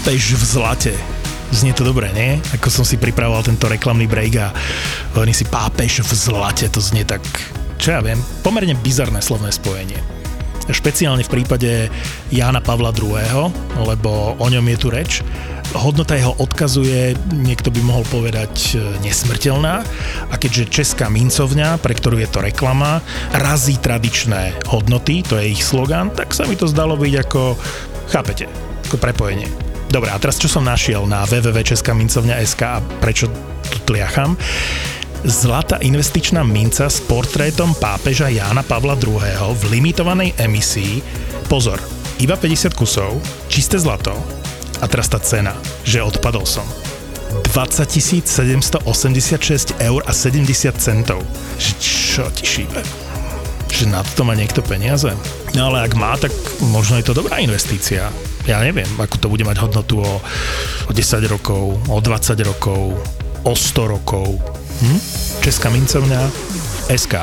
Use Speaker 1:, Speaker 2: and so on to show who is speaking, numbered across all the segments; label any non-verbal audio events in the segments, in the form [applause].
Speaker 1: Pápež v zlate. Znie to dobre, nie? Ako som si pripravoval tento reklamný break a hovorím si pápež v zlate, to znie tak, čo ja viem, pomerne bizarné slovné spojenie. Špeciálne v prípade Jána Pavla II., lebo o ňom je tu reč. Hodnota jeho odkazuje, niekto by mohol povedať, nesmrteľná. A keďže Česká mincovňa, pre ktorú je to reklama, razí tradičné hodnoty, to je ich slogan, tak sa mi to zdalo byť ako, chápete, ako prepojenie. Dobre, a teraz čo som našiel na www.českamincovňa.sk a prečo tu tliacham? Zlatá investičná minca s portrétom pápeža Jána Pavla II. v limitovanej emisii. Pozor, iba 50 kusov, čisté zlato. A teraz tá cena, že odpadol som. 20 786 eur a 70 centov. Čo ti šíbe? Že na to má niekto peniaze? No ale ak má, tak možno je to dobrá investícia ja neviem, ako to bude mať hodnotu o, o 10 rokov, o 20 rokov, o 100 rokov. Hm? Česká mincovňa SK.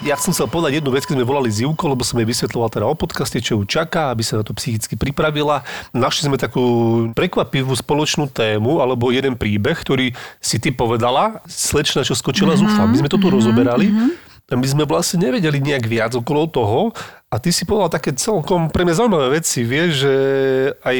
Speaker 2: Ja som chcel povedať jednu vec, keď sme volali Zivko, lebo som jej vysvetloval teda o podcaste, čo ju čaká, aby sa na to psychicky pripravila. Našli sme takú prekvapivú spoločnú tému, alebo jeden príbeh, ktorý si ty povedala, slečna, čo skočila mm-hmm, z ufa. My sme to tu mm-hmm, rozoberali. Mm-hmm my sme vlastne nevedeli nejak viac okolo toho a ty si povedal také celkom pre mňa zaujímavé veci, vieš, že aj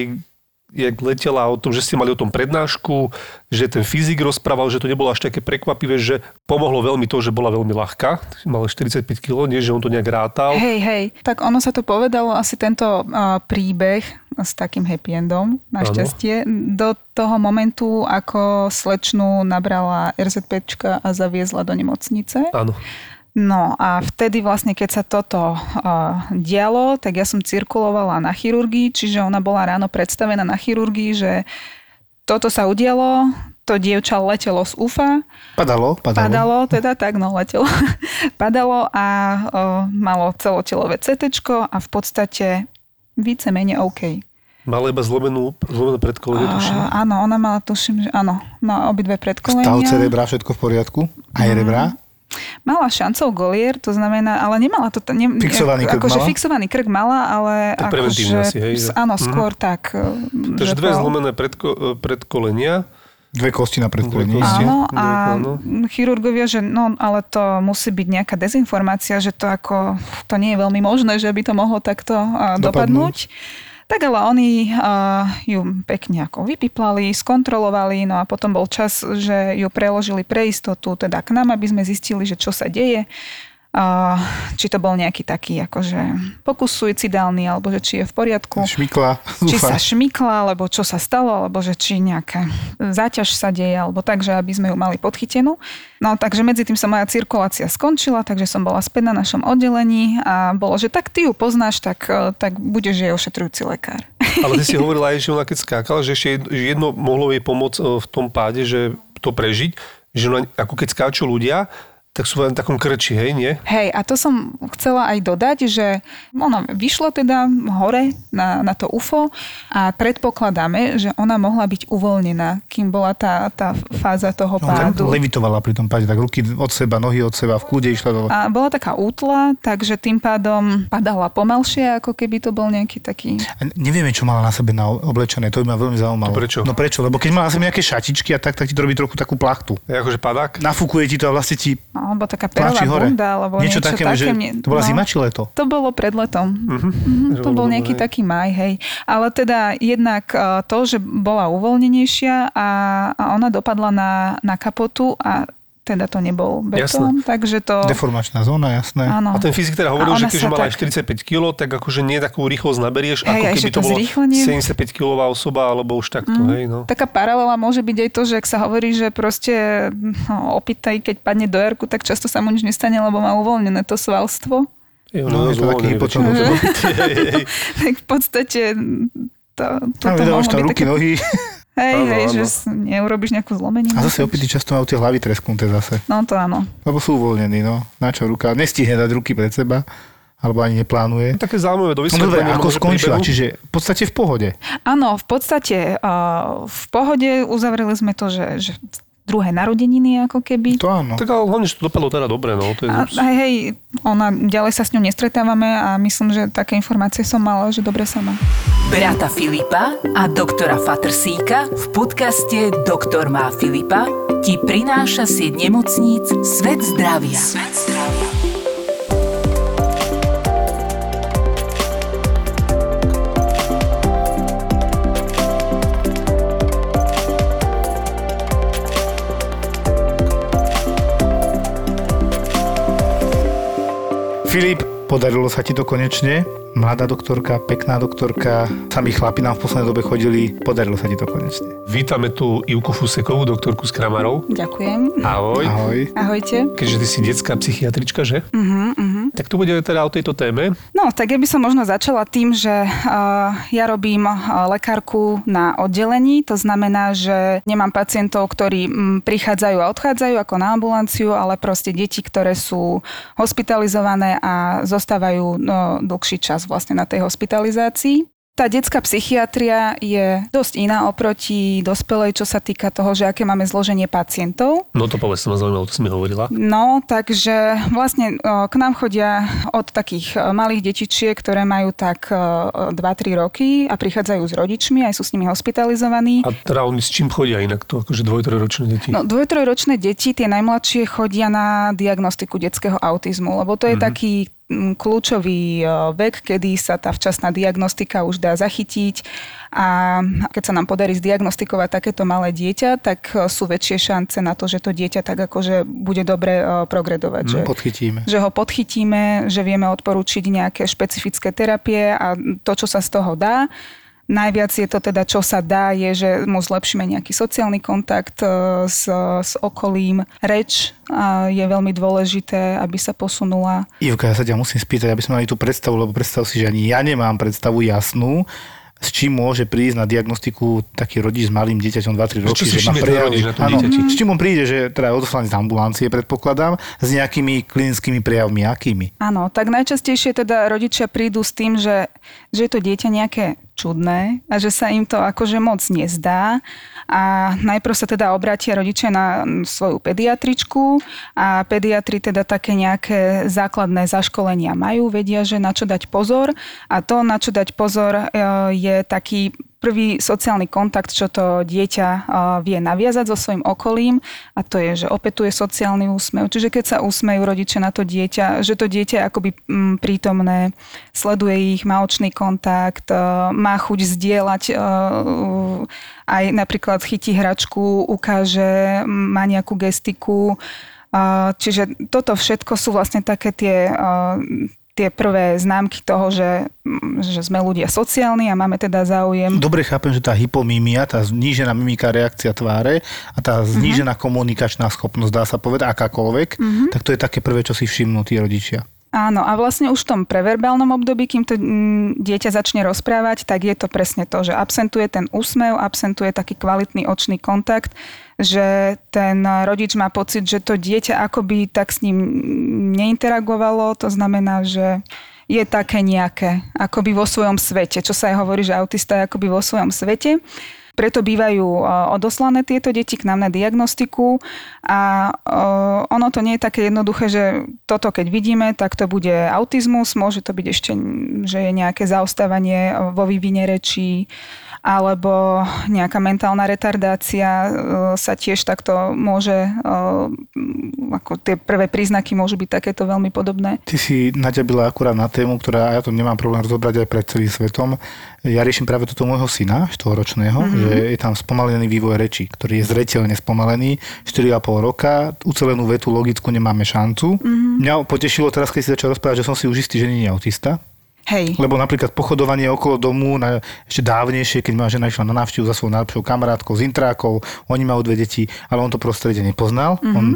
Speaker 2: jak letela o tom, že ste mali o tom prednášku, že ten fyzik rozprával, že to nebolo až také prekvapivé, že pomohlo veľmi to, že bola veľmi ľahká. Mal 45 kg, nie, že on to nejak rátal.
Speaker 3: Hej, hej, tak ono sa to povedalo, asi tento uh, príbeh s takým happy endom, našťastie, ano. do toho momentu, ako slečnu nabrala RZP a zaviezla do nemocnice.
Speaker 2: Áno.
Speaker 3: No a vtedy vlastne, keď sa toto uh, dialo, tak ja som cirkulovala na chirurgii, čiže ona bola ráno predstavená na chirurgii, že toto sa udialo, to dievča letelo z UFA.
Speaker 4: Padalo, padalo.
Speaker 3: Padalo, teda tak, no letelo. [laughs] padalo a uh, malo celotelové CT a v podstate více-menej OK.
Speaker 2: Mala iba zlomenú, zlomenú predkolenie, tuším.
Speaker 3: Áno, ona mala, tuším, že áno, má obidve predkolenia.
Speaker 4: Stav cerebra, všetko v poriadku? Aj mm. rebra?
Speaker 3: Mala šancov golier, to znamená, ale nemala to... Ne,
Speaker 4: fixovaný krk
Speaker 3: akože
Speaker 4: mala?
Speaker 3: fixovaný krk mala, ale...
Speaker 2: Tak preventívne
Speaker 3: akože,
Speaker 2: asi, hej? Že...
Speaker 3: Áno, mhm. skôr mm. tak.
Speaker 2: Takže dve to... zlomené predko, predkolenia.
Speaker 4: Dve kosti na predkolení.
Speaker 3: Áno, a chirurgovia, že no, ale to musí byť nejaká dezinformácia, že to ako, to nie je veľmi možné, že by to mohlo takto dopadnúť. dopadnúť. Tak ale oni uh, ju pekne ako vypiplali, skontrolovali, no a potom bol čas, že ju preložili pre istotu teda k nám, aby sme zistili, že čo sa deje. Či to bol nejaký taký akože pokus suicidálny, alebo že či je v poriadku.
Speaker 4: Šmykla.
Speaker 3: Či sa šmykla, alebo čo sa stalo, alebo že či nejaká záťaž sa deje, alebo tak, že aby sme ju mali podchytenú. No takže medzi tým sa moja cirkulácia skončila, takže som bola späť na našom oddelení a bolo, že tak ty ju poznáš, tak, e, tak budeš jej ošetrujúci lekár. [laughs]
Speaker 2: Ale ty si hovorila aj, že ona keď skákala, že ešte jedno mohlo jej pomôcť e, v tom páde, že to prežiť, že ona, ako keď skáču ľudia, tak sú len takom krči, hej, nie?
Speaker 3: Hej, a to som chcela aj dodať, že ona vyšla teda hore na, na to UFO a predpokladáme, že ona mohla byť uvoľnená, kým bola tá, tá fáza toho no, pádu.
Speaker 4: No, levitovala pri tom páde, tak ruky od seba, nohy od seba, v kúde išla dole.
Speaker 3: A bola taká útla, takže tým pádom padala pomalšie, ako keby to bol nejaký taký...
Speaker 4: A nevieme, čo mala na sebe na oblečené, to by ma veľmi zaujímalo.
Speaker 2: To prečo?
Speaker 4: No prečo? Lebo keď mala na sebe nejaké šatičky a tak, tak ti to robí trochu takú plachtu.
Speaker 2: Je akože padák?
Speaker 4: Nafúkuje ti to a vlastne ti
Speaker 3: alebo taká perová bunda, alebo niečo, niečo také. také
Speaker 4: že to bola no, zima či leto?
Speaker 3: To bolo pred letom. Uh-huh. Uh-huh, to bol nejaký hej. taký maj, hej. Ale teda jednak e, to, že bola uvoľnenejšia a, a ona dopadla na, na kapotu a teda to nebol betón, jasné. takže to...
Speaker 4: Deformačná zóna, jasné.
Speaker 3: Áno.
Speaker 2: A ten fyzik teda hovoril, že keďže mala tak... 45 kg, tak akože nie takú rýchlosť naberieš, hej, ako keby to, to bolo zrýchlenie... 75 kg osoba, alebo už takto, mm. hej, no.
Speaker 3: Taká paralela môže byť aj to, že ak sa hovorí, že proste no, opýtaj, keď padne do jarku, tak často sa mu nič nestane, lebo má uvoľnené to svalstvo.
Speaker 4: Je, no, je to taký [laughs]
Speaker 3: Tak v podstate to, to, to,
Speaker 4: to tam ruky, nohy. [laughs]
Speaker 3: Hej, áno, hej, áno. že neurobiš nejakú zlomeninu.
Speaker 4: A zase opity často majú tie hlavy tresknuté zase.
Speaker 3: No to áno.
Speaker 4: Lebo sú uvoľnení, no. Na čo ruka? Nestihne dať ruky pred seba alebo ani neplánuje.
Speaker 2: No, také zaujímavé do
Speaker 4: no, dobre, ako skončila, príbehu? čiže v podstate v pohode.
Speaker 3: Áno, v podstate uh, v pohode uzavreli sme to, že, že druhé narodeniny ako keby.
Speaker 4: To áno.
Speaker 2: Tak ale hlavne, že to dopadlo teda dobre, no. To je
Speaker 3: A, hej, hej, ona, ďalej sa s ňou nestretávame a myslím, že také informácie som mala, že dobre sa má.
Speaker 5: Brata Filipa a doktora Fatrsíka v podcaste Doktor má Filipa ti prináša sieť nemocníc Svet zdravia. Svet zdravia.
Speaker 4: Filip, podarilo sa ti to konečne. Mladá doktorka, pekná doktorka, sami chlapi nám v poslednej dobe chodili, podarilo sa ti to konečne.
Speaker 2: Vítame tu Ivku Fusekovú, doktorku z Kramarov.
Speaker 3: Ďakujem.
Speaker 2: Ahoj.
Speaker 4: Ahoj.
Speaker 3: Ahojte.
Speaker 2: Keďže ty si detská psychiatrička, že?
Speaker 3: Uh-huh, uh-huh.
Speaker 2: Tak tu budeme teda o tejto téme.
Speaker 3: No, tak ja by som možno začala tým, že uh, ja robím uh, lekárku na oddelení, to znamená, že nemám pacientov, ktorí m, prichádzajú a odchádzajú ako na ambulanciu, ale proste deti, ktoré sú hospitalizované a zostávajú no, dlhší čas vlastne na tej hospitalizácii. Tá detská psychiatria je dosť iná oproti dospelej, čo sa týka toho, že aké máme zloženie pacientov.
Speaker 2: No to povedz, ma zaujímalo, to si mi hovorila.
Speaker 3: No, takže vlastne k nám chodia od takých malých detičiek, ktoré majú tak 2-3 roky a prichádzajú s rodičmi, aj sú s nimi hospitalizovaní.
Speaker 2: A teda oni s čím chodia inak to, akože dvoj-trojročné deti?
Speaker 3: No, dvoj-trojročné deti, tie najmladšie chodia na diagnostiku detského autizmu, lebo to je mm-hmm. taký kľúčový vek, kedy sa tá včasná diagnostika už dá zachytiť a keď sa nám podarí zdiagnostikovať takéto malé dieťa, tak sú väčšie šance na to, že to dieťa tak akože bude dobre progredovať.
Speaker 4: Mm,
Speaker 3: že,
Speaker 4: podchytíme.
Speaker 3: Že ho podchytíme, že vieme odporúčiť nejaké špecifické terapie a to, čo sa z toho dá, Najviac je to teda, čo sa dá, je, že mu zlepšíme nejaký sociálny kontakt e, s, s okolím. Reč je veľmi dôležité, aby sa posunula.
Speaker 4: Ivka, ja sa ťa musím spýtať, aby sme mali tú predstavu, lebo predstav si, že ani ja nemám predstavu jasnú s čím môže prísť na diagnostiku taký rodič s malým dieťaťom 2-3 roky,
Speaker 2: že
Speaker 4: má prejavy.
Speaker 2: Áno,
Speaker 4: s čím on príde, že teda je odoslaný z ambulancie, predpokladám, s nejakými klinickými prejavmi, akými?
Speaker 3: Áno, tak najčastejšie teda rodičia prídu s tým, že, že je to dieťa nejaké čudné a že sa im to akože moc nezdá. A najprv sa teda obrátia rodičia na svoju pediatričku a pediatri teda také nejaké základné zaškolenia majú, vedia, že na čo dať pozor. A to, na čo dať pozor, e, je taký prvý sociálny kontakt, čo to dieťa vie naviazať so svojím okolím a to je, že opetuje sociálny úsmev. Čiže keď sa úsmejú rodiče na to dieťa, že to dieťa je akoby mm, prítomné, sleduje ich, má očný kontakt, má chuť zdieľať aj napríklad chytí hračku, ukáže, má nejakú gestiku, Čiže toto všetko sú vlastne také tie tie prvé známky toho, že, že sme ľudia sociálni a máme teda záujem.
Speaker 4: Dobre chápem, že tá hypomímia, tá znížená mimika reakcia tváre a tá mhm. znížená uh-huh. komunikačná schopnosť, dá sa povedať akákoľvek, uh-huh. tak to je také prvé, čo si všimnú tí rodičia.
Speaker 3: Áno, a vlastne už v tom preverbálnom období, kým to mm, dieťa začne rozprávať, tak je to presne to, že absentuje ten úsmev, absentuje taký kvalitný očný kontakt, že ten rodič má pocit, že to dieťa akoby tak s ním neinteragovalo, to znamená, že je také nejaké, akoby vo svojom svete, čo sa aj hovorí, že autista je akoby vo svojom svete. Preto bývajú odoslané tieto deti k nám na diagnostiku. A ono to nie je také jednoduché, že toto keď vidíme, tak to bude autizmus, môže to byť ešte, že je nejaké zaostávanie vo vývine rečí, alebo nejaká mentálna retardácia e, sa tiež takto môže, e, ako tie prvé príznaky môžu byť takéto veľmi podobné.
Speaker 4: Ty si naďabila akurát na tému, ktorá ja to nemám problém rozobrať aj pred celým svetom. Ja riešim práve toto môjho syna, 4-ročného, mm-hmm. že je tam spomalený vývoj reči, ktorý je zreteľne spomalený, 4,5 roka, ucelenú vetu logickú nemáme šancu. Mm-hmm. Mňa potešilo teraz, keď si začal rozprávať, že som si už istý, že nie je autista.
Speaker 3: Hej.
Speaker 4: Lebo napríklad pochodovanie okolo domu, na, ešte dávnejšie, keď moja žena išla na návštevu za svojou najlepšou kamarátkou z Intrákov, oni majú dve deti, ale on to prostredie nepoznal. Mm-hmm. On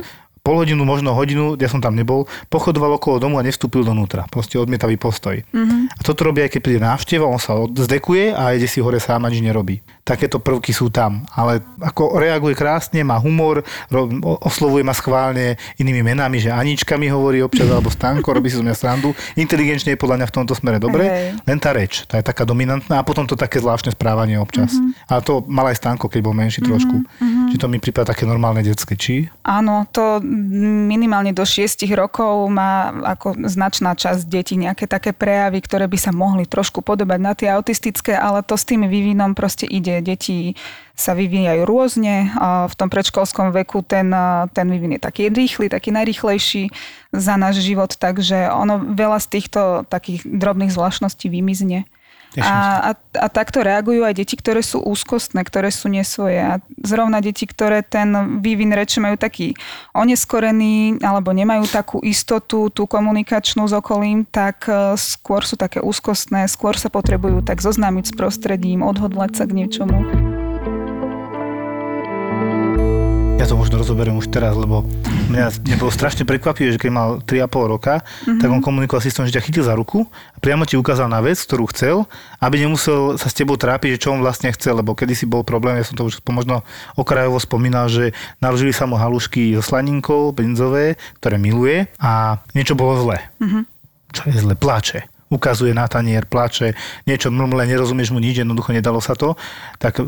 Speaker 4: pol hodinu, možno hodinu, ja som tam nebol, pochodoval okolo domu a nevstúpil donútra. Proste odmietavý postoj. Mm-hmm. A toto robí aj keď príde návšteva, on sa zdekuje a ide si hore sám nič nerobí. Takéto prvky sú tam. Ale ako reaguje krásne, má humor, oslovuje ma schválne inými menami, že Anička mi hovorí občas, alebo Stanko, robí si zo mňa srandu. Inteligenčne je podľa mňa v tomto smere dobre, hey. len tá reč, tá je taká dominantná a potom to také zvláštne správanie občas. Mm-hmm. A to mal aj Stanko, keď bol menší mm-hmm. trošku. Mm-hmm. Či to mi prípada také normálne detské, či?
Speaker 3: Áno, to minimálne do 6 rokov má ako značná časť detí nejaké také prejavy, ktoré by sa mohli trošku podobať na tie autistické, ale to s tým vývinom proste ide. Deti sa vyvíjajú rôzne. V tom predškolskom veku ten, ten vývin je taký rýchly, taký najrýchlejší za náš život, takže ono veľa z týchto takých drobných zvláštností vymizne. A, a, a takto reagujú aj deti, ktoré sú úzkostné, ktoré sú nesvoje. A zrovna deti, ktoré ten vývin reči majú taký oneskorený alebo nemajú takú istotu, tú komunikačnú s okolím, tak e, skôr sú také úzkostné, skôr sa potrebujú tak zoznámiť s prostredím, odhodlať sa k niečomu.
Speaker 4: Ja to možno rozoberiem už teraz, lebo mňa, mňa bolo strašne prekvapivé, že keď mal 3,5 roka, mm-hmm. tak on komunikoval s tom, že ťa chytil za ruku a priamo ti ukázal na vec, ktorú chcel, aby nemusel sa s tebou trápiť, že čo on vlastne chcel, lebo kedy si bol problém, ja som to už možno okrajovo spomínal, že naložili sa mu halušky so slaninkou, benzové, ktoré miluje a niečo bolo zle. Mm-hmm. Čo je zle? Pláče ukazuje na tanier, plače, niečo mrmle, nerozumieš mu nič, jednoducho nedalo sa to, tak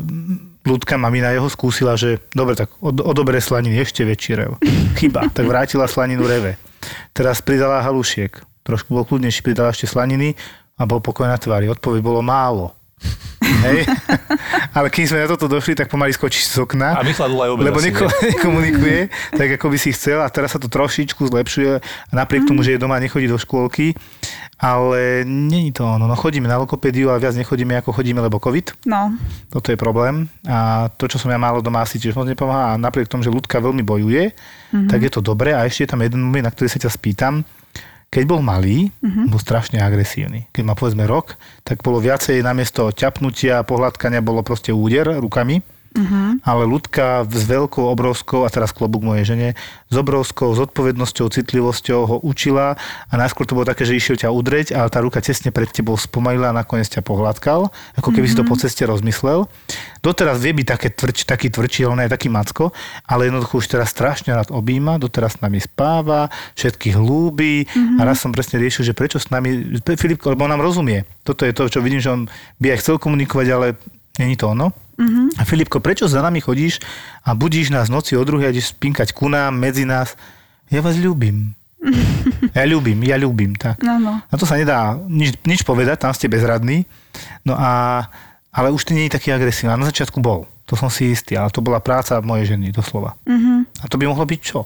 Speaker 4: ľudka mamina jeho skúsila, že dobre, tak od, odobere slaniny ešte väčší rev. Chyba, tak vrátila slaninu reve. Teraz pridala halušiek, trošku bol kľudnejší, pridala ešte slaniny a bol pokoj na tvári. Odpoveď bolo málo. Hej? Ale keď sme na toto došli, tak pomaly skočíš z okna.
Speaker 2: A Michal aj
Speaker 4: Lebo neko, [laughs] nekomunikuje, tak ako by si chcel a teraz sa to trošičku zlepšuje a napriek tomu, že je doma, nechodí do škôlky. Ale není to ono. No chodíme na lokopédiu, ale viac nechodíme ako chodíme, lebo COVID.
Speaker 3: No.
Speaker 4: Toto je problém. A to, čo som ja málo doma, asi tiež moc nepomáha. A napriek tomu, že ľudka veľmi bojuje, mm-hmm. tak je to dobré. A ešte je tam jeden moment, na ktorý sa ťa spýtam keď bol malý, uh-huh. bol strašne agresívny. Keď má povedzme rok, tak bolo viacej namiesto ťapnutia, pohľadkania, bolo proste úder rukami. Uh-huh. Ale ľudka s veľkou, obrovskou, a teraz klobúk mojej žene, s obrovskou zodpovednosťou, citlivosťou ho učila a najskôr to bolo také, že išiel ťa udreť, ale tá ruka tesne pred tebou spomalila a nakoniec ťa pohľadkal, ako keby uh-huh. si to po ceste rozmyslel. Doteraz vie byť také tvrč, taký je taký macko, ale jednoducho už teraz strašne rád objíma, doteraz s nami spáva, všetky hlúby uh-huh. a raz som presne riešil, že prečo s nami, Filip, lebo on nám rozumie. Toto je to, čo vidím, že on by aj chcel komunikovať, ale není to ono. Uh-huh. A Filipko, prečo za nami chodíš a budíš nás noci o druhej a ideš spinkať ku nám, medzi nás? Ja vás ľúbim. [laughs] ja ľúbim, ja ľúbim. Tak.
Speaker 3: No, no.
Speaker 4: Na to sa nedá nič, nič povedať, tam ste bezradní. No a, ale už ty nie je taký agresívny. Na začiatku bol, to som si istý, ale to bola práca mojej ženy, doslova. Uh-huh. A to by mohlo byť čo?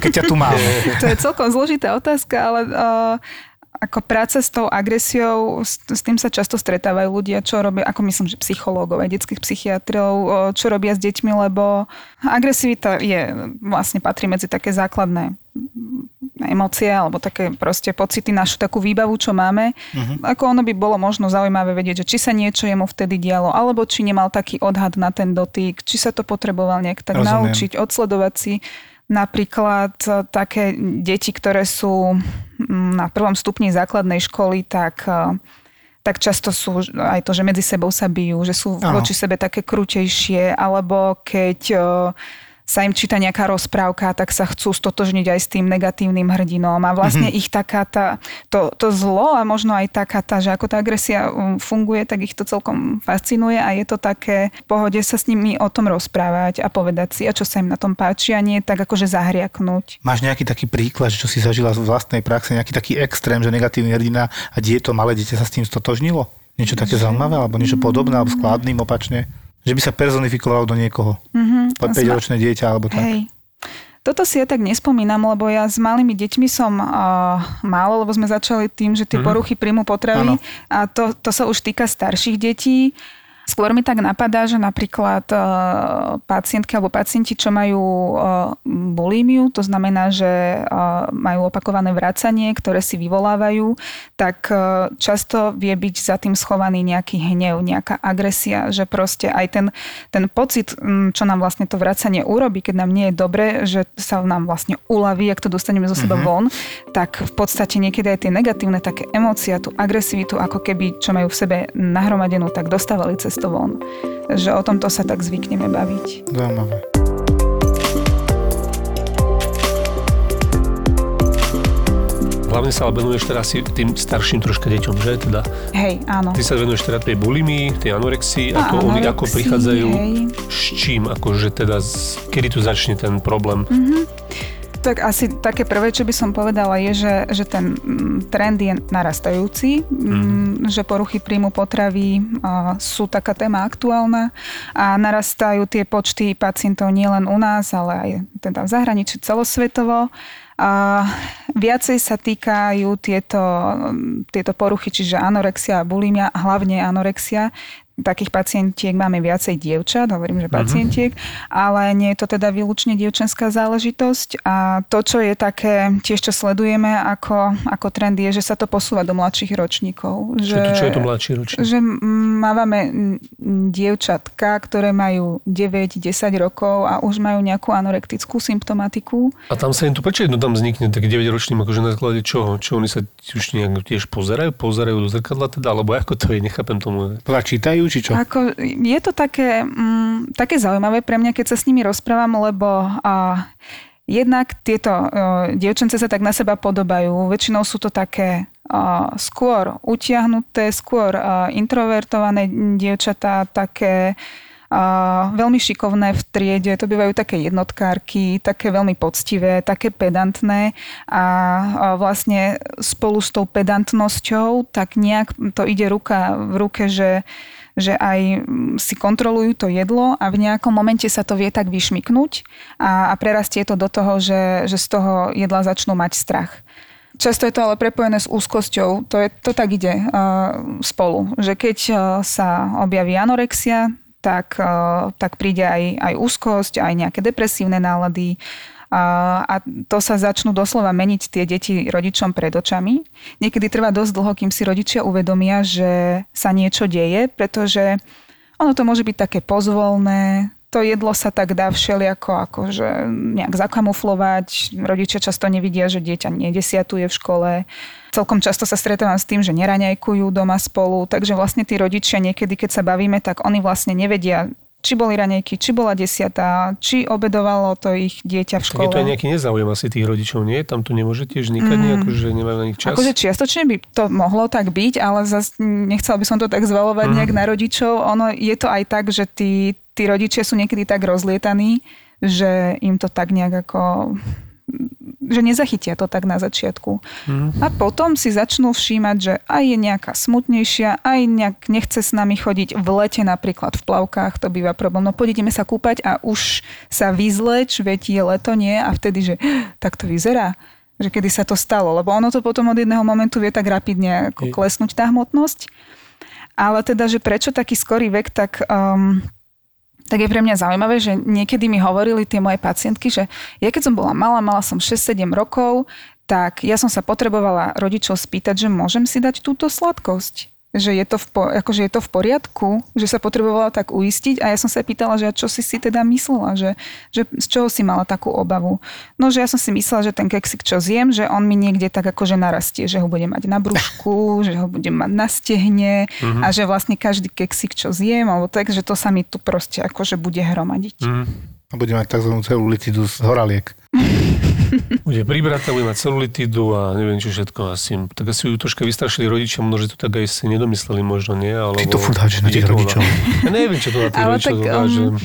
Speaker 4: Keď ťa tu máme. [laughs]
Speaker 3: to je celkom zložitá otázka, ale uh, ako práca s tou agresiou, s, s tým sa často stretávajú ľudia, čo robia, ako myslím, že psychológov, aj detských psychiatrov, čo robia s deťmi, lebo agresivita je, vlastne patrí medzi také základné emócie alebo také proste pocity, našu takú výbavu, čo máme. Uh-huh. Ako ono by bolo možno zaujímavé vedieť, že či sa niečo jemu vtedy dialo, alebo či nemal taký odhad na ten dotyk, či sa to potreboval nejak tak Rozumiem. naučiť, odsledovať si napríklad také deti, ktoré sú mm, na prvom stupni základnej školy, tak e, tak často sú aj to, že medzi sebou sa bijú, že sú voči sebe také krutejšie, alebo keď e, sa im číta nejaká rozprávka, tak sa chcú stotožniť aj s tým negatívnym hrdinom a vlastne mm-hmm. ich taká tá, to, to zlo a možno aj taká tá, že ako tá agresia um, funguje, tak ich to celkom fascinuje a je to také pohode sa s nimi o tom rozprávať a povedať si, a čo sa im na tom páči a nie tak akože zahriaknúť.
Speaker 4: Máš nejaký taký príklad, čo si zažila z vlastnej praxe, nejaký taký extrém, že negatívny hrdina a dieto, malé dieťa sa s tým stotožnilo? Niečo také zaujímavé, alebo niečo podobné, alebo skladným opačne? Že by sa personifikovalo do niekoho. Mm-hmm. 5-ročné dieťa alebo tak. Hej.
Speaker 3: Toto si ja tak nespomínam, lebo ja s malými deťmi som uh, málo, lebo sme začali tým, že tie mm-hmm. poruchy príjmu potravy ano. a to, to sa už týka starších detí. Skôr mi tak napadá, že napríklad uh, pacientky alebo pacienti, čo majú uh, bulímiu, to znamená, že uh, majú opakované vracanie, ktoré si vyvolávajú, tak často vie byť za tým schovaný nejaký hnev, nejaká agresia, že proste aj ten, ten pocit, čo nám vlastne to vracanie urobí, keď nám nie je dobre, že sa nám vlastne uľaví, ak to dostaneme zo seba mm-hmm. von, tak v podstate niekedy aj tie negatívne také emócie, tú agresivitu, ako keby, čo majú v sebe nahromadenú, tak dostávali cez to von. Že o tomto sa tak zvykneme baviť.
Speaker 4: Zaujímavé.
Speaker 2: hlavne sa venuješ teraz tým starším troška deťom, že teda?
Speaker 3: Hej, áno.
Speaker 2: Ty sa venuješ teda tej bulimii, tej anorexii, ako anorexii, oni ako prichádzajú, hej. s čím, akože teda, kedy tu začne ten problém?
Speaker 3: Mm-hmm. Tak asi také prvé, čo by som povedala, je, že, že ten mm, trend je narastajúci, mm. že poruchy príjmu potravy sú taká téma aktuálna a narastajú tie počty pacientov nielen u nás, ale aj teda v zahraničí celosvetovo. A viacej sa týkajú tieto, tieto poruchy, čiže anorexia a bulimia, hlavne anorexia, takých pacientiek máme viacej dievčat, hovorím, že mhm. pacientiek, uh-huh. ale nie je to teda výlučne dievčenská záležitosť a to, čo je také, tiež čo sledujeme ako, ako trend je, že sa to posúva do mladších ročníkov.
Speaker 2: Že, čo, čo je to mladší ročník?
Speaker 3: Že máme dievčatka, ktoré majú 9-10 rokov a už majú nejakú anorektickú symptomatiku.
Speaker 2: A tam sa im to, prečo jedno tam vznikne tak 9 ročným, akože na základe čoho? Čo oni sa už nejak tiež pozerajú? Pozerajú do zrkadla teda? Alebo ako to je? Nechápem tomu.
Speaker 4: Čítajú či čo?
Speaker 3: Ako, je to také, mm, také zaujímavé pre mňa, keď sa s nimi rozprávam, lebo a, jednak tieto a, dievčence sa tak na seba podobajú. Väčšinou sú to také a, skôr utiahnuté, skôr a, introvertované dievčatá, také a veľmi šikovné v triede, to bývajú také jednotkárky, také veľmi poctivé, také pedantné a vlastne spolu s tou pedantnosťou tak nejak to ide ruka v ruke, že že aj mm, si kontrolujú to jedlo a v nejakom momente sa to vie tak vyšmiknúť a, a prerastie to do toho, že, že z toho jedla začnú mať strach. Často je to ale prepojené s úzkosťou. To, je, to tak ide uh, spolu. Že keď uh, sa objaví anorexia, tak, uh, tak príde aj, aj úzkosť, aj nejaké depresívne nálady, a to sa začnú doslova meniť tie deti rodičom pred očami. Niekedy trvá dosť dlho, kým si rodičia uvedomia, že sa niečo deje, pretože ono to môže byť také pozvolné, to jedlo sa tak dá všelijako akože nejak zakamuflovať. Rodičia často nevidia, že dieťa nedesiatuje v škole. Celkom často sa stretávam s tým, že neraňajkujú doma spolu, takže vlastne tí rodičia niekedy, keď sa bavíme, tak oni vlastne nevedia, či boli ranejky, či bola desiatá, či obedovalo to ich dieťa v škole.
Speaker 2: Je to nejaký nezáujem asi tých rodičov, nie? Tam to nemôže tiež vznikať mm. nejako, že nemajú na nich čas?
Speaker 3: Akože čiastočne by to mohlo tak byť, ale zas nechcel by som to tak zvalovať mm. nejak na rodičov. Ono je to aj tak, že tí, tí rodičia sú niekedy tak rozlietaní, že im to tak nejak ako že nezachytia to tak na začiatku. Mm. A potom si začnú všímať, že aj je nejaká smutnejšia, aj nejak nechce s nami chodiť v lete napríklad v plavkách, to býva problém. No poďme sa kúpať a už sa vyzleč, veď je leto, nie? A vtedy, že tak to vyzerá že kedy sa to stalo, lebo ono to potom od jedného momentu vie tak rapidne ako klesnúť tá hmotnosť. Ale teda, že prečo taký skorý vek, tak um, tak je pre mňa zaujímavé, že niekedy mi hovorili tie moje pacientky, že ja keď som bola malá, mala som 6-7 rokov, tak ja som sa potrebovala rodičov spýtať, že môžem si dať túto sladkosť že je to, v, akože je to v poriadku, že sa potrebovala tak uistiť a ja som sa pýtala, že čo si si teda myslela, že, že z čoho si mala takú obavu. No, že ja som si myslela, že ten keksik, čo zjem, že on mi niekde tak akože narastie, že ho budem mať na brúšku, [laughs] že ho budem mať na stehne mm-hmm. a že vlastne každý keksik, čo zjem, alebo tak, že to sa mi tu proste akože bude hromadiť. Mm.
Speaker 4: A bude mať tzv. celulitidu z horaliek. [laughs]
Speaker 2: bude pribratá, bude mať celulitídu a neviem čo všetko asi. Tak asi ju troška vystrašili rodičia, možno, že to tak aj si nedomysleli možno, nie? Alebo
Speaker 4: Ty to furt na tých rodičov.
Speaker 2: Ja neviem, čo to na tých rodičov tak, um,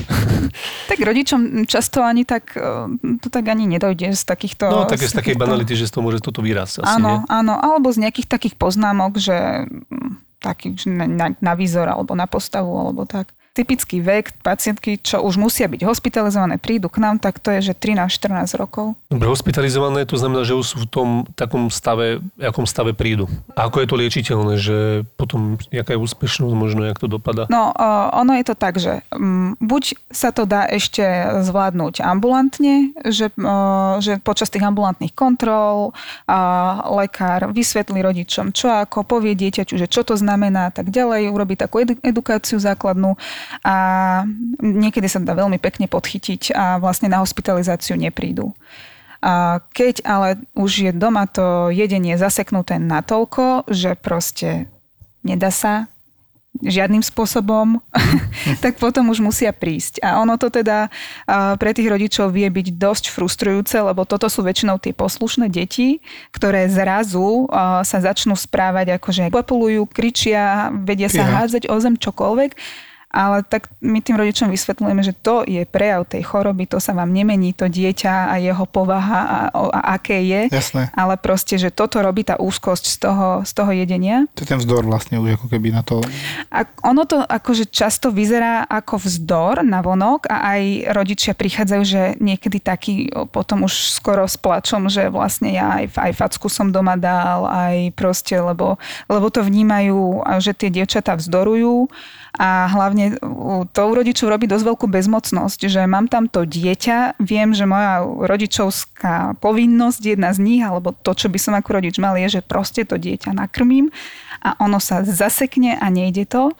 Speaker 3: tak rodičom často ani tak, um, to tak ani nedojde z takýchto...
Speaker 2: No, také z, z takej banality, že z toho môže toto výraz. Asi,
Speaker 3: áno, nie? áno, alebo z nejakých takých poznámok, že mm, taký na, na, na výzor alebo na postavu alebo tak typický vek pacientky, čo už musia byť hospitalizované, prídu k nám, tak to je, že 13-14 rokov.
Speaker 2: Dobre, hospitalizované to znamená, že už sú v tom takom stave, akom stave prídu. A ako je to liečiteľné, že potom, jaká je úspešnosť, možno, jak to dopada?
Speaker 3: No, ono je to tak, že um, buď sa to dá ešte zvládnuť ambulantne, že, uh, že počas tých ambulantných kontrol uh, lekár vysvetlí rodičom, čo ako povie dieťaťu, že čo to znamená, tak ďalej, urobí takú edukáciu základnú a niekedy sa dá veľmi pekne podchytiť a vlastne na hospitalizáciu neprídu. A keď ale už je doma to jedenie zaseknuté natoľko, že proste nedá sa, žiadnym spôsobom, [laughs] tak potom už musia prísť. A ono to teda pre tých rodičov vie byť dosť frustrujúce, lebo toto sú väčšinou tie poslušné deti, ktoré zrazu sa začnú správať ako, že populujú, kričia, vedia sa hádzať o zem čokoľvek ale tak my tým rodičom vysvetľujeme, že to je prejav tej choroby, to sa vám nemení, to dieťa a jeho povaha a, a aké je.
Speaker 4: Jasné.
Speaker 3: Ale proste, že toto robí tá úzkosť z toho, z toho jedenia.
Speaker 4: To je ten vzdor vlastne už ako keby na to.
Speaker 3: A ono to akože často vyzerá ako vzdor na vonok a aj rodičia prichádzajú, že niekedy taký potom už skoro s plačom, že vlastne ja aj, aj facku som doma dal, aj proste, lebo, lebo to vnímajú, že tie dievčatá vzdorujú a hlavne to u rodičov robí dosť veľkú bezmocnosť, že mám tam to dieťa, viem, že moja rodičovská povinnosť, jedna z nich, alebo to, čo by som ako rodič mal, je, že proste to dieťa nakrmím a ono sa zasekne a nejde to.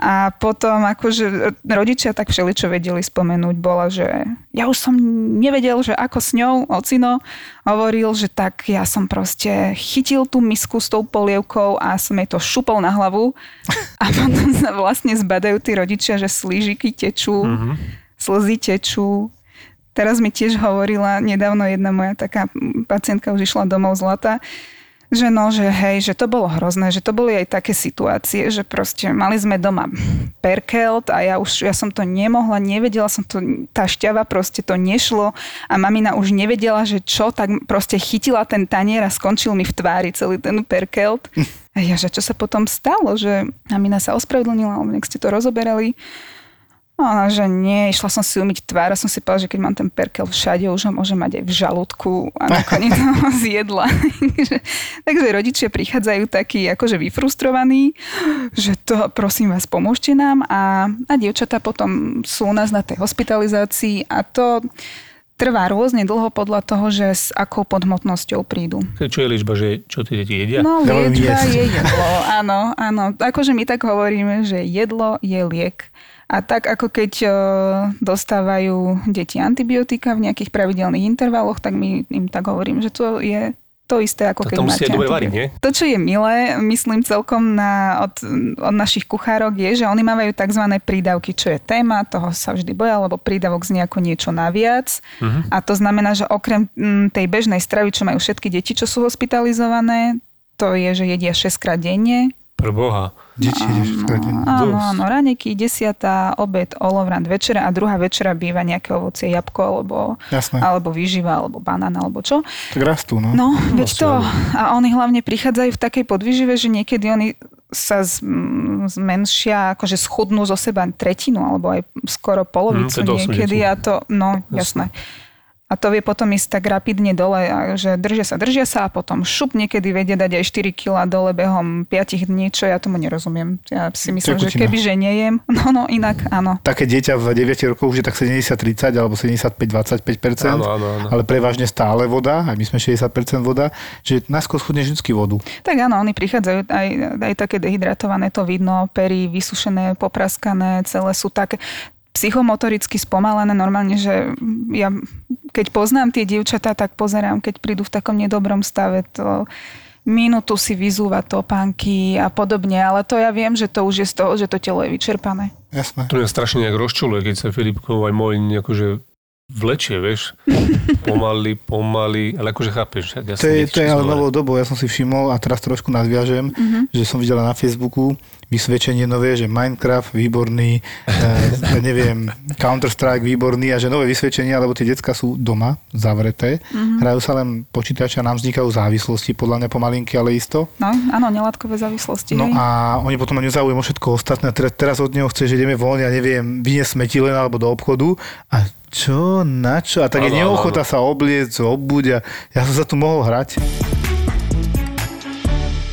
Speaker 3: A potom akože rodičia tak všeličo vedeli spomenúť, bola, že ja už som nevedel, že ako s ňou, ocino, hovoril, že tak ja som proste chytil tú misku s tou polievkou a som jej to šupol na hlavu a potom sa vlastne zbadajú tí rodičia, že slížiky tečú, mm-hmm. slzy tečú. Teraz mi tiež hovorila nedávno jedna moja taká pacientka už išla domov zlata, že no, že hej, že to bolo hrozné, že to boli aj také situácie, že proste mali sme doma perkelt a ja už, ja som to nemohla, nevedela som to, tá šťava proste to nešlo a mamina už nevedela, že čo, tak proste chytila ten tanier a skončil mi v tvári celý ten perkelt. A ja, že čo sa potom stalo, že mamina sa ospravedlnila, alebo nech ste to rozoberali. Ona, že nie, išla som si umyť tvár a som si povedala, že keď mám ten perkel všade, už ho môžem mať aj v žalúdku a [laughs] nakoniec ho zjedla. takže, rodičia prichádzajú takí akože vyfrustrovaní, že to prosím vás, pomôžte nám a, a dievčatá potom sú u nás na tej hospitalizácii a to trvá rôzne dlho podľa toho, že s akou podmotnosťou prídu.
Speaker 2: Čo je liečba, že čo tie deti jedia?
Speaker 3: No, liečba je jedlo, áno, áno. Akože my tak hovoríme, že jedlo je liek. A tak ako keď e, dostávajú deti antibiotika v nejakých pravidelných intervaloch, tak my im tak hovorím, že to je to isté, ako
Speaker 2: to
Speaker 3: keď
Speaker 2: máte dobre variť, nie?
Speaker 3: To, čo je milé, myslím celkom na, od, od našich kuchárok, je, že oni mávajú tzv. prídavky, čo je téma, toho sa vždy boja, lebo prídavok znie ako niečo naviac. Uh-huh. A to znamená, že okrem tej bežnej stravy, čo majú všetky deti, čo sú hospitalizované, to je, že jedia 6 krát denne,
Speaker 2: pre Boha.
Speaker 4: Deti ideš
Speaker 3: Áno, áno, raneky, desiatá, obed, olovrant, večera a druhá večera býva nejaké ovocie, jabko, alebo, alebo výživa, alebo banán, alebo čo.
Speaker 4: Tak rastú, no.
Speaker 3: No, veď to. A oni hlavne prichádzajú v takej podvýžive, že niekedy oni sa zmenšia, akože schudnú zo seba tretinu, alebo aj skoro polovicu mm, niekedy. A to, no, jasné. jasné a to vie potom ísť tak rapidne dole, že držia sa, držia sa a potom šup niekedy vedia dať aj 4 kg dole behom 5 dní, čo ja tomu nerozumiem. Ja si myslím, Tekutina. že keby že nejem, [laughs] no no inak áno.
Speaker 4: Také dieťa v 9 rokoch už je tak 70-30 alebo 75-25%, áno, áno, áno. ale prevažne stále voda, aj my sme 60% voda, že najskôr schudne vždy vodu.
Speaker 3: Tak áno, oni prichádzajú aj, aj také dehydratované, to vidno, pery vysušené, popraskané, celé sú také psychomotoricky spomalené normálne, že ja keď poznám tie dievčatá, tak pozerám, keď prídu v takom nedobrom stave, to minútu si vyzúva topánky a podobne, ale to ja viem, že to už je z toho, že to telo je vyčerpané.
Speaker 4: Jasné.
Speaker 2: To je strašne nejak rozčuluje, keď sa Filipkov aj môj akože vlečie, vieš, [laughs] pomaly, pomaly, ale akože chápeš. Ja
Speaker 4: to je, to je ale novou dobou, ja som si všimol a teraz trošku nadviažem, mm-hmm. že som videla na Facebooku vysvedčenie nové, že Minecraft výborný, e, neviem, Counter-Strike výborný a že nové vysvedčenia, lebo tie decka sú doma, zavreté, mm-hmm. hrajú sa len počítače a nám vznikajú závislosti, podľa mňa pomalinky, ale isto.
Speaker 3: No, áno, nelátkové závislosti.
Speaker 4: No hej. a oni potom ma nezaujímajú všetko ostatné. Teraz, teraz od neho chce, že ideme von, ja neviem, vyniesť smeti len alebo do obchodu a čo, na čo? A tak je neochota sa obliecť, obuť a ja som sa tu mohol hrať.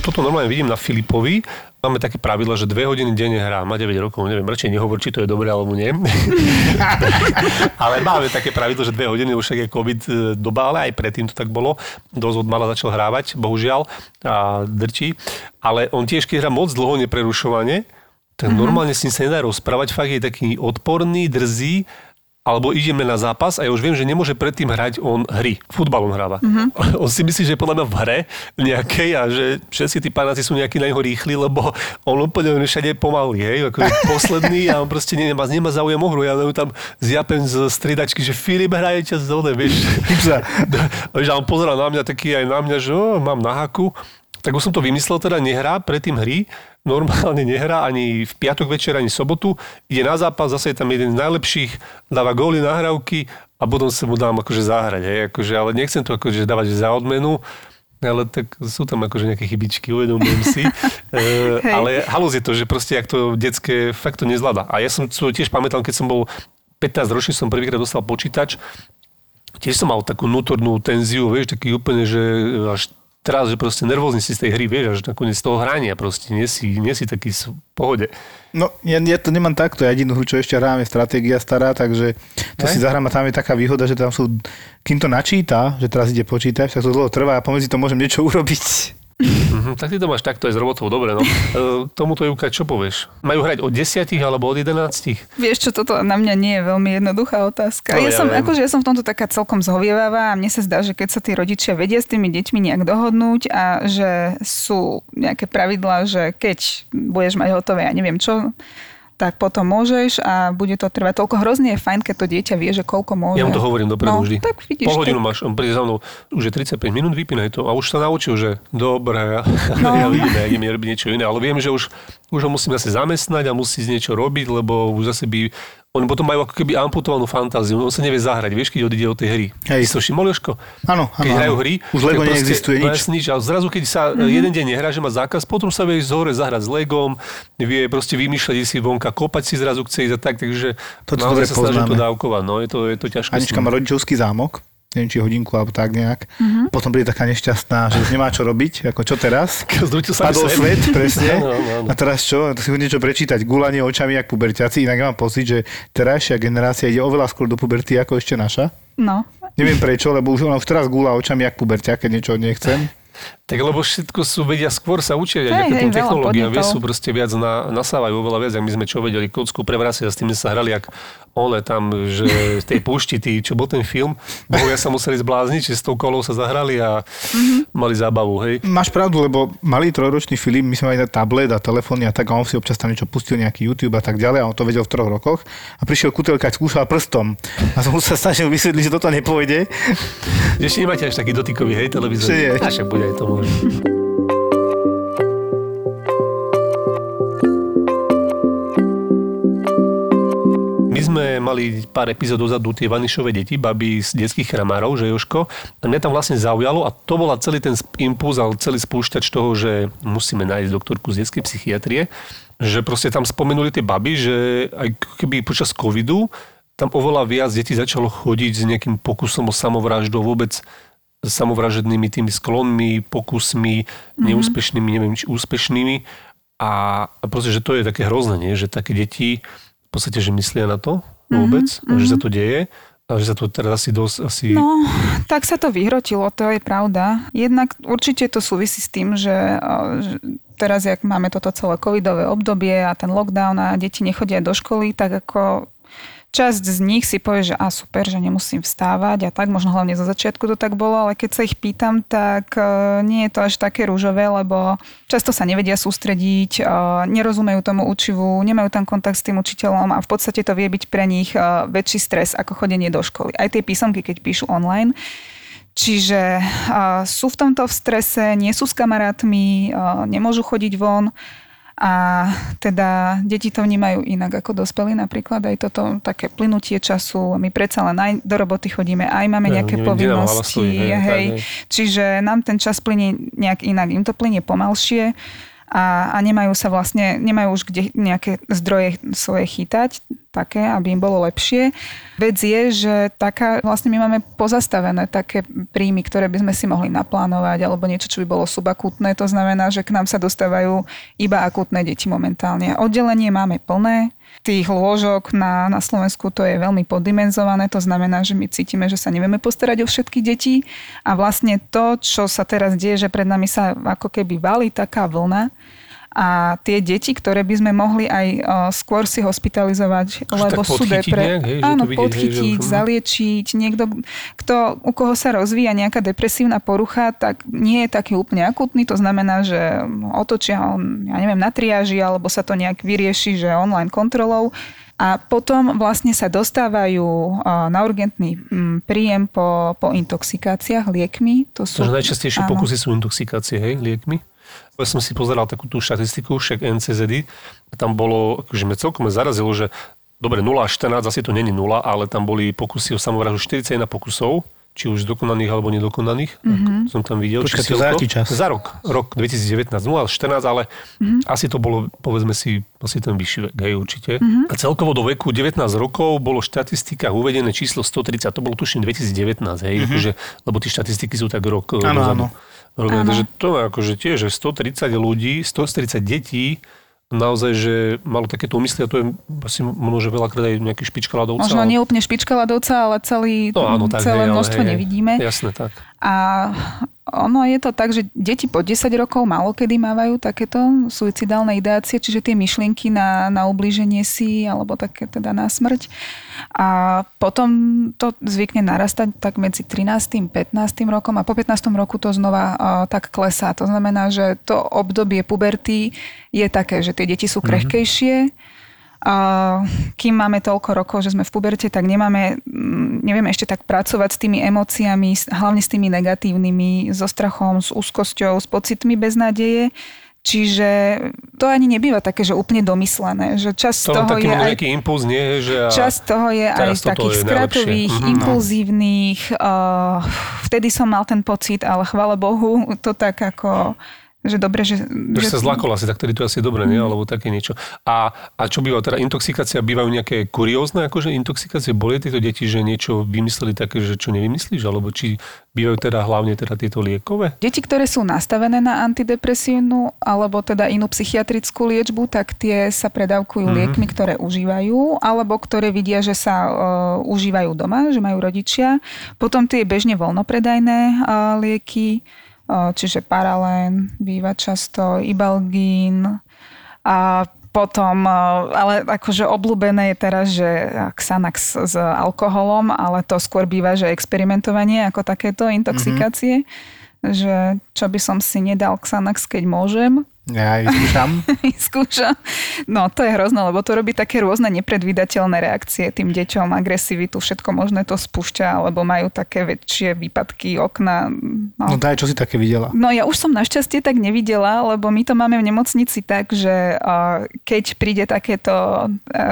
Speaker 2: Toto normálne vidím na Filipovi. Máme také pravidlo, že dve hodiny denne hrá. Má 9 rokov, neviem, radšej nehovor, či to je dobré alebo nie. [laughs] ale máme také pravidlo, že dve hodiny, už je COVID e, doba, ale aj predtým to tak bolo. Dosť od mala začal hrávať, bohužiaľ, a drčí. Ale on tiež, keď hrá moc dlho neprerušovane, tak mm-hmm. normálne s ním sa nedá rozprávať, fakt je taký odporný, drzý alebo ideme na zápas a ja už viem, že nemôže predtým hrať on hry. Futbal on hráva. Mm-hmm. On si myslí, že podľa mňa v hre nejakej a že všetci tí panáci sú nejakí na neho rýchli, lebo on úplne všade pomalý, hej, ako [laughs] posledný a on proste nemá, nemá záujem o hru. Ja tam zjapem z stridačky, že Filip hraje z zóne, vieš. [laughs] že on pozerá na mňa taký aj na mňa, že oh, mám na haku. Tak už som to vymyslel, teda nehrá predtým hry, normálne nehrá ani v piatok večer, ani v sobotu. Ide na zápas, zase je tam jeden z najlepších, dáva góly, nahrávky a potom sa mu dám akože zahrať. Hej, akože, ale nechcem to akože dávať za odmenu, ale tak sú tam akože nejaké chybičky, uvedomujem si. [laughs] e, ale halus je to, že proste ak to detské fakt to nezvláda. A ja som tiež pamätal, keď som bol 15 ročný, som prvýkrát dostal počítač, tiež som mal takú nutornú tenziu, vieš, taký úplne, že až teraz, že proste nervózny si z tej hry, vieš, až nakoniec z toho hrania proste, nie si, nie si taký v pohode.
Speaker 4: No, ja, ja to nemám takto, ja jedinú hru, čo ešte hrám, je stratégia stará, takže to Aj? si zahrám a tam je taká výhoda, že tam sú, kým to načíta, že teraz ide počítať, tak to dlho trvá a pomedzi to môžem niečo [laughs] urobiť.
Speaker 2: Mm-hmm, tak ty to máš takto aj s robotou, dobre. No. E, tomuto Júka, čo povieš? Majú hrať od 10 alebo od 11?
Speaker 3: Vieš čo, toto na mňa nie je veľmi jednoduchá otázka. No, ja, ja, som, akože ja som v tomto taká celkom zhovievavá a mne sa zdá, že keď sa tí rodičia vedia s tými deťmi nejak dohodnúť a že sú nejaké pravidlá, že keď budeš mať hotové, ja neviem čo, tak potom môžeš a bude to trvať toľko. Hrozne je fajn, keď to dieťa vie, že koľko môže.
Speaker 2: Ja mu to hovorím dopredu
Speaker 3: no,
Speaker 2: vždy.
Speaker 3: Tak vidíš,
Speaker 2: Pol hodinu tak... máš, on príde za mnou, už je 35 minút, vypínaj to. A už sa naučil, že dobre, ja, [laughs] no. ja vidím, ja idem robiť niečo iné, ale viem, že už, už ho musím zase zamestnať a musí z niečo robiť, lebo už zase by oni potom majú ako keby amputovanú fantáziu. On sa nevie zahrať, vieš, keď odíde od tej hry. Hej. Si to všimol, Jožko?
Speaker 4: Áno,
Speaker 2: Keď hrajú hry,
Speaker 4: už Lego neexistuje nič.
Speaker 2: nič. A zrazu, keď sa mm-hmm. jeden deň nehrá, že má zákaz, potom sa vie ísť hore zahrať s Legom, vie proste vymýšľať si vonka, kopať si zrazu chce ísť a tak, takže
Speaker 4: to naozaj
Speaker 2: sa snaží to dávkovať. No, je to, je to ťažké.
Speaker 4: Anička má rodičovský zámok, neviem, či hodinku alebo tak nejak. Mm-hmm. Potom bude taká nešťastná, že už nemá čo robiť, ako čo teraz. [laughs] Padol svet, presne. [laughs] no, no, no. A teraz čo? To si niečo prečítať. Gulanie očami, jak puberťaci. Inak mám pocit, že terajšia generácia ide oveľa skôr do puberty ako ešte naša.
Speaker 3: No.
Speaker 4: Neviem prečo, lebo už ona už teraz gula očami, jak puberťa, keď niečo nechcem.
Speaker 2: Tak lebo všetko sú, vedia skôr sa učia, aj tým technológiám, vie, sú proste viac na, nasávajú oveľa viac, ak my sme čo vedeli, kocku prevracia, s tým sa hrali, ak one tam, že z tej púšti, tý, čo bol ten film, bohovia sa museli zblázniť, že s tou kolou sa zahrali a mm-hmm. mali zábavu, hej.
Speaker 4: Máš pravdu, lebo malý trojročný film, my sme mali tablet a telefóny a tak a on si občas tam niečo pustil, nejaký YouTube a tak ďalej a on to vedel v troch rokoch a prišiel kutelkať, skúšal prstom a som sa snažil vysvetliť, že toto nepôjde.
Speaker 2: Ešte nemáte až taký dotykový, hej, televízor. A však bude aj to možno. Sme mali pár epizód dozadu tie Vanišové deti, baby z detských chramárov, že Joško. A mňa tam vlastne zaujalo a to bola celý ten impuls, ale celý spúšťač toho, že musíme nájsť doktorku z detskej psychiatrie, že proste tam spomenuli tie baby, že aj keby počas covidu tam oveľa viac detí začalo chodiť s nejakým pokusom o samovraždu, vôbec samovražednými tými sklonmi, pokusmi, mm-hmm. neúspešnými, neviem či úspešnými. A, a proste, že to je také hrozné, nie? že také deti v podstate, že myslia na to vôbec, mm-hmm. že sa to deje. A že sa to teraz asi dosť... Asi...
Speaker 3: No, tak sa to vyhrotilo, to je pravda. Jednak určite to súvisí s tým, že, že teraz, jak máme toto celé covidové obdobie a ten lockdown a deti nechodia do školy, tak ako Časť z nich si povie, že a super, že nemusím vstávať a tak, možno hlavne zo začiatku to tak bolo, ale keď sa ich pýtam, tak uh, nie je to až také rúžové, lebo často sa nevedia sústrediť, uh, nerozumejú tomu učivu, nemajú tam kontakt s tým učiteľom a v podstate to vie byť pre nich uh, väčší stres ako chodenie do školy. Aj tie písomky, keď píšu online. Čiže sú v tomto v strese, nie sú s kamarátmi, nemôžu chodiť von a teda deti to vnímajú inak ako dospelí napríklad. Aj toto také plynutie času. My predsa len aj do roboty chodíme, aj máme nejaké ja, povinnosti. Hej, hej. hej. Čiže nám ten čas plynie nejak inak. Im to plynie pomalšie a, a nemajú sa vlastne, nemajú už kde nejaké zdroje svoje chytať, také, aby im bolo lepšie. Vec je, že taká, vlastne my máme pozastavené také príjmy, ktoré by sme si mohli naplánovať, alebo niečo, čo by bolo subakútne. To znamená, že k nám sa dostávajú iba akútne deti momentálne. Oddelenie máme plné, tých lôžok na, na Slovensku to je veľmi poddimenzované, to znamená, že my cítime, že sa nevieme postarať o všetky deti a vlastne to, čo sa teraz deje, že pred nami sa ako keby valí taká vlna, A tie deti, ktoré by sme mohli aj uh, skôr si hospitalizovať,
Speaker 2: Že
Speaker 3: lebo
Speaker 2: tak
Speaker 3: sú depre...
Speaker 2: nejak, hej, že
Speaker 3: Áno,
Speaker 2: vidieť, hej,
Speaker 3: podchytiť,
Speaker 2: že už-
Speaker 3: zaliečiť. Niekto, kto, u koho sa rozvíja nejaká depresívna porucha, tak nie je taký úplne akutný. To znamená, že otočia, on, ja neviem, na triáži, alebo sa to nejak vyrieši, že online kontrolou. A potom vlastne sa dostávajú na urgentný mm, príjem po, po intoxikáciách liekmi. To sú,
Speaker 2: Takže najčastejšie
Speaker 3: áno.
Speaker 2: pokusy sú intoxikácie, hej, liekmi. Ja som si pozeral takú tú štatistiku, však NCZD, tam bolo, akože mňa celkom zarazilo, že dobre, 0 až 14, asi to není 0, ale tam boli pokusy o samovraždu 41 pokusov, či už dokonaných alebo nedokonaných. Mm-hmm. Som tam videl.
Speaker 4: Počkaj, to za aký čas?
Speaker 2: Za rok. Rok 2019. 0 až 14, ale mm-hmm. asi to bolo, povedzme si, asi ten vyšší vek, hej, určite. Mm-hmm. A celkovo do veku 19 rokov bolo v štatistikách uvedené číslo 130, to bolo tuším 2019, hej, mm-hmm. akože, lebo tie štatistiky sú tak rok eh,
Speaker 4: Áno, áno.
Speaker 2: Robené, Takže to je akože tiež, že 130 ľudí, 130 detí naozaj, že malo takéto úmysly a to je asi možno, že veľakrát aj nejaký špička ľadovca.
Speaker 3: Možno
Speaker 2: ale-
Speaker 3: nie úplne špička ľadovca, ale celý,
Speaker 2: No áno, tak,
Speaker 3: celé
Speaker 2: hej,
Speaker 3: množstvo
Speaker 2: hej,
Speaker 3: nevidíme.
Speaker 2: Jasné, tak.
Speaker 3: A ono je to tak, že deti po 10 rokov málo kedy mávajú takéto suicidálne ideácie, čiže tie myšlienky na, na ublíženie si alebo také teda na smrť. A potom to zvykne narastať tak medzi 13. 15. rokom a po 15. roku to znova uh, tak klesá. To znamená, že to obdobie puberty je také, že tie deti sú krehkejšie, a kým máme toľko rokov, že sme v puberte, tak nemáme, mm, nevieme ešte tak pracovať s tými emóciami, hlavne s tými negatívnymi, so strachom, s úzkosťou, s pocitmi beznádeje. Čiže to ani nebýva také, že úplne domyslené. Že čas
Speaker 2: To
Speaker 3: toho je aj
Speaker 2: nejaký impuls, nie? Že a...
Speaker 3: Časť toho je aj takých
Speaker 2: je najlepšie. Mhm.
Speaker 3: impulzívnych. Uh, vtedy som mal ten pocit, ale chvála Bohu, to tak ako že dobre, že...
Speaker 2: Že sa zlakol asi, tak tedy to asi dobre,
Speaker 3: Mhm.
Speaker 2: nie? Alebo také niečo. A, a čo býva, teda intoxikácia, bývajú nejaké kuriózne, akože intoxikácie, boli tieto deti, že niečo vymysleli také, že čo nevymyslíš, alebo či bývajú teda hlavne teda tieto liekové?
Speaker 3: Deti, ktoré sú nastavené na antidepresívnu alebo teda inú psychiatrickú liečbu, tak tie sa predávkujú mm-hmm. liekmi, ktoré užívajú, alebo ktoré vidia, že sa uh, užívajú doma, že majú rodičia. Potom tie bežne voľnopredajné uh, lieky, čiže paralén, býva často, ibalgín a potom, ale akože obľúbené je teraz, že Xanax s alkoholom, ale to skôr býva, že experimentovanie ako takéto intoxikácie. Mm-hmm. Že čo by som si nedal Xanax, keď môžem,
Speaker 4: Ja aj skúšam. [laughs]
Speaker 3: skúša. No to je hrozné, lebo to robí také rôzne nepredvídateľné reakcie tým deťom, agresivitu, všetko možné to spúšťa, alebo majú také väčšie výpadky okna. No.
Speaker 4: No daj, čo si také videla.
Speaker 3: No ja už som našťastie tak nevidela, lebo my to máme v nemocnici tak, že keď príde takéto uh,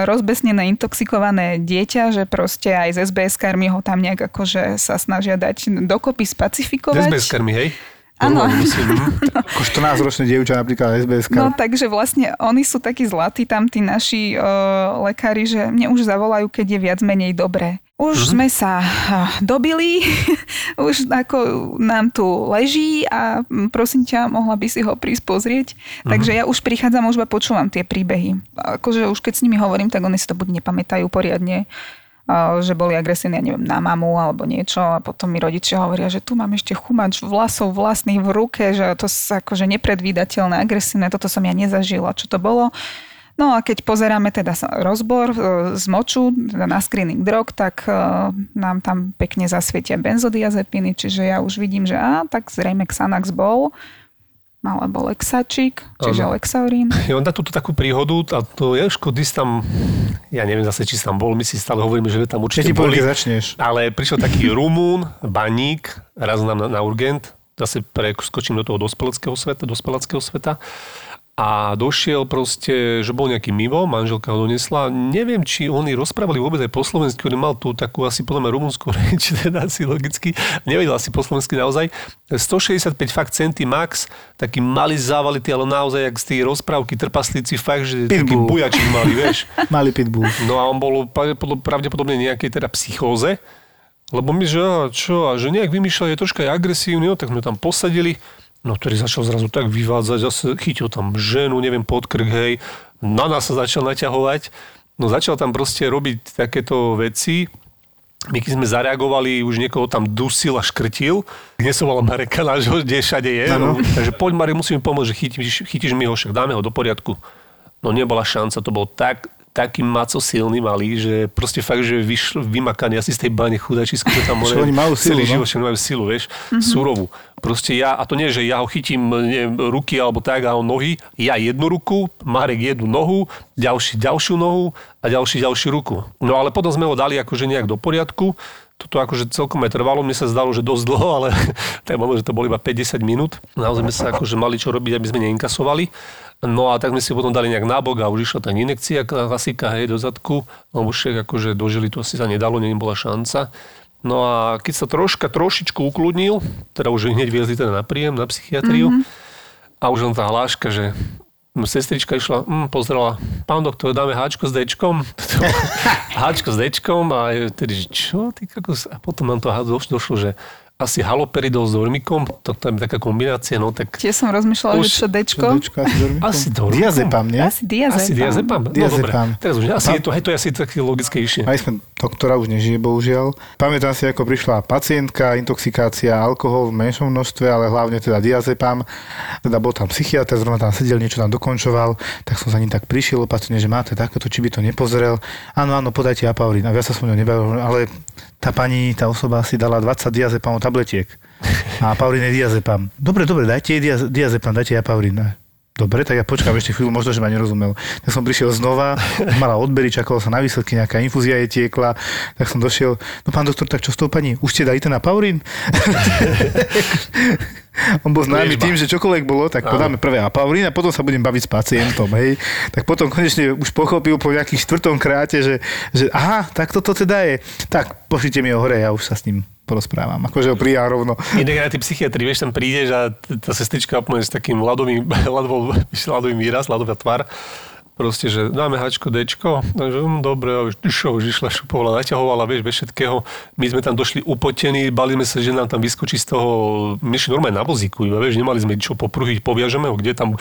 Speaker 3: rozbesnené, intoxikované dieťa, že proste aj z SBS-kármi ho tam nejak akože sa snažia dať dokopy spacifikovať.
Speaker 2: Bez karmy, hej?
Speaker 3: Áno.
Speaker 2: Musím, hm. [laughs]
Speaker 4: Ako 14-ročné dievča napríklad SBS.
Speaker 3: No takže vlastne oni sú takí zlatí tam tí naši uh, lekári, že mne už zavolajú, keď je viac menej dobré. Už mm-hmm. sme sa uh, dobili, [laughs] už ako nám tu leží a prosím ťa, mohla by si ho prísť pozrieť. Mm-hmm. Takže ja už prichádzam, už iba počúvam tie príbehy. Akože už keď s nimi hovorím, tak oni si to buď nepamätajú poriadne, že boli agresívni, ja neviem, na mamu alebo niečo a potom mi rodičia hovoria, že tu mám ešte chumač vlasov vlastných v ruke, že to sa akože nepredvídateľné, agresívne, toto som ja nezažila, čo to bolo. No a keď pozeráme teda rozbor e, z moču teda na screening drog, tak e, nám tam pekne zasvietia benzodiazepiny, čiže ja už vidím, že á, tak zrejme Xanax bol, alebo Lexačik, čiže
Speaker 2: Áno.
Speaker 3: Lexaurín. [laughs]
Speaker 2: On dá túto takú príhodu a to ty si tam, ja neviem zase, či si tam bol, my si stále hovoríme, že tam
Speaker 4: Keď
Speaker 2: určite
Speaker 4: poviem,
Speaker 2: boli.
Speaker 4: keď začneš.
Speaker 2: Ale prišiel taký [laughs] Rumún, baník, raz nám na, na urgent, zase preskočím do toho dospeleckého sveta, dospeláckého sveta a došiel proste, že bol nejaký mimo, manželka ho donesla. Neviem, či oni rozprávali vôbec aj po slovensky, on mal tú takú asi podľa mňa rumunskú [laughs] reč, teda asi logicky. Nevedel asi po slovensky naozaj. 165 fakt centy max, taký malý závalitý, ale naozaj jak z tej rozprávky trpaslíci fakt, že taký
Speaker 4: Pitbull.
Speaker 2: bujačik mali, [laughs] vieš.
Speaker 4: Malý pitbull.
Speaker 2: No a on bol pravdepodobne nejakej teda psychóze, lebo my, že čo, a že nejak vymýšľal, je troška aj agresívny, no tak sme tam posadili, no ktorý začal zrazu tak vyvádzať, zase chytil tam ženu, neviem, pod krk, hej, na nás sa začal naťahovať, no začal tam proste robiť takéto veci my keď sme zareagovali, už niekoho tam dusil a škrtil, gnesovala Mareka nášho, kde všade je. No. Takže poď Marek, musíme pomôcť, že chytíš, chytíš mi ho, však dáme ho do poriadku. No nebola šanca, to bol tak taký maco silný malý, že proste fakt, že vyšl, vymakaný asi z tej bane chudačisko, tam
Speaker 4: oni majú silu,
Speaker 2: celý
Speaker 4: no?
Speaker 2: život, majú silu, vieš, mm-hmm. surovú. Proste ja, a to nie, že ja ho chytím neviem, ruky alebo tak a nohy, ja jednu ruku, Marek jednu nohu, ďalší ďalšiu nohu a ďalší ďalšiu ruku. No ale potom sme ho dali akože nejak do poriadku, toto akože celkom aj trvalo, mne sa zdalo, že dosť dlho, ale [laughs] tak možno, že to bolo iba 50 minút. Naozaj sme sa akože mali čo robiť, aby sme neinkasovali. No a tak sme si potom dali nejak nábok a už išla tá inekcia klasika, hej, do zadku. No už akože dožili, to asi sa nedalo, nie bola šanca. No a keď sa troška, trošičku ukludnil, teda už hneď viezli teda na príjem, na psychiatriu, mm-hmm. a už len tá hláška, že sestrička išla, mm, pozrela, pán doktor, dáme háčko s dečkom. [laughs] háčko s dečkom a tedy, čo ty kakos? A potom nám to došlo, že asi haloperidol s dormikom, to, to je taká kombinácia, no tak...
Speaker 3: Tie som rozmýšľala, už, že čo dečko?
Speaker 4: Dečko asi dormikom.
Speaker 2: Asi dormikom.
Speaker 4: Diazepam, nie?
Speaker 3: Asi diazepam.
Speaker 2: Asi diazepam. No
Speaker 4: Diazepam.
Speaker 2: dobre. Teraz už, asi je to, hej, to je asi také logickejšie.
Speaker 4: Aj sme doktora už nežije, bohužiaľ. Pamätám si, ako prišla pacientka, intoxikácia, alkohol v menšom množstve, ale hlavne teda diazepam. Teda bol tam psychiatr, zrovna tam sedel, niečo tam dokončoval, tak som za ním tak prišiel opatrne, že máte takéto, či by to nepozrel. Áno, áno, podajte apaurín. A ja sa som ňou nebavil, ale tá pani, tá osoba si dala 20 diazepamov tabletiek. A Paurín je diazepam. Dobre, dobre, dajte diazepam, dajte jej Paurín. Dobre, tak ja počkám ešte chvíľu, možno, že ma nerozumel. Tak som prišiel znova, [laughs] mala odbery, čakalo sa na výsledky, nejaká infúzia je tiekla, tak som došiel, no pán doktor, tak čo s tou pani, už ste dali ten apaurín? [laughs] On bol známy tým, že čokoľvek bolo, tak podáme prvé apaurín a potom sa budem baviť s pacientom, hej. Tak potom konečne už pochopil po nejakých štvrtom kráte, že, že aha, tak toto teda je. Tak pošlite mi ho hore, ja už sa s ním porozprávam. Akože ho prijá rovno.
Speaker 2: Inak aj tí psychiatri, vieš, tam prídeš a tá sestrička úplne s takým ľadovým, [laughs] ľadovým, ľadovým výraz, ľadová tvár. Proste, že dáme hačko, dečko, takže um, dobre, a už, šo, už išla šupovala, naťahovala, vieš, bez všetkého. My sme tam došli upotení, bali sme sa, že nám tam vyskočí z toho, my normálne na vozíku, iba, vieš, nemali sme čo popruhiť, poviažeme ho, kde tam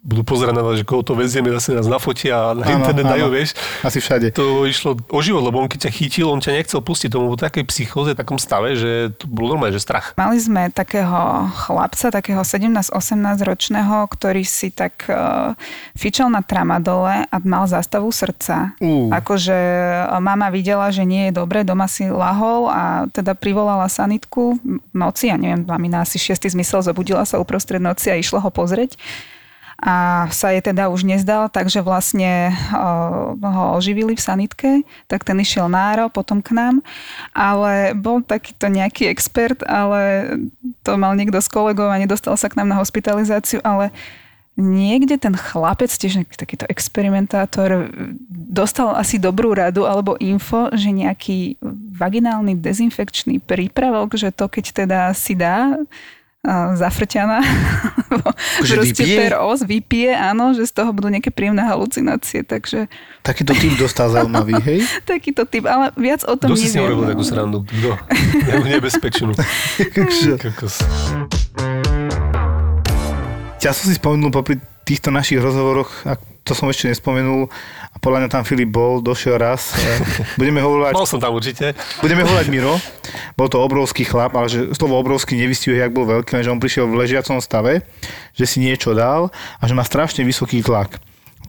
Speaker 2: budú pozerať na nás, že koho to vezieme, zase nás nafotia a na áno, internet dajú, vieš.
Speaker 4: Asi všade.
Speaker 2: To išlo o život, lebo on keď ťa chytil, on ťa nechcel pustiť, tomu bol takej psychóze, takom stave, že to bolo normálne, že strach.
Speaker 3: Mali sme takého chlapca, takého 17-18 ročného, ktorý si tak uh, fičal na tramadole a mal zástavu srdca. Uh. Akože mama videla, že nie je dobre, doma si lahol a teda privolala sanitku noci, ja neviem, mamina asi šiestý zmysel, zobudila sa uprostred noci a išla ho pozrieť a sa jej teda už nezdal, takže vlastne ho oživili v sanitke, tak ten išiel náro potom k nám, ale bol takýto nejaký expert, ale to mal niekto z kolegov a nedostal sa k nám na hospitalizáciu, ale niekde ten chlapec, tiež takýto experimentátor, dostal asi dobrú radu alebo info, že nejaký vaginálny dezinfekčný prípravok, že to keď teda si dá, zafrťaná.
Speaker 4: Akože
Speaker 3: Proste per os vypije, áno, že z toho budú nejaké príjemné halucinácie, takže...
Speaker 4: Takýto typ dostal zaujímavý, [laughs] hej?
Speaker 3: Takýto typ, ale viac o tom
Speaker 2: Kto
Speaker 3: neviem.
Speaker 2: si si urobil takú srandu? Kto? Nebezpečnú. [laughs] [laughs]
Speaker 4: Ja som si spomenul popri týchto našich rozhovoroch, a to som ešte nespomenul, a podľa mňa tam Filip bol, došiel raz. [laughs] Budeme ho volať...
Speaker 2: Bol som tam určite.
Speaker 4: Budeme ho volať [laughs] Miro. Bol to obrovský chlap, ale že slovo obrovský nevystihuje, jak bol veľký, že on prišiel v ležiacom stave, že si niečo dal a že má strašne vysoký tlak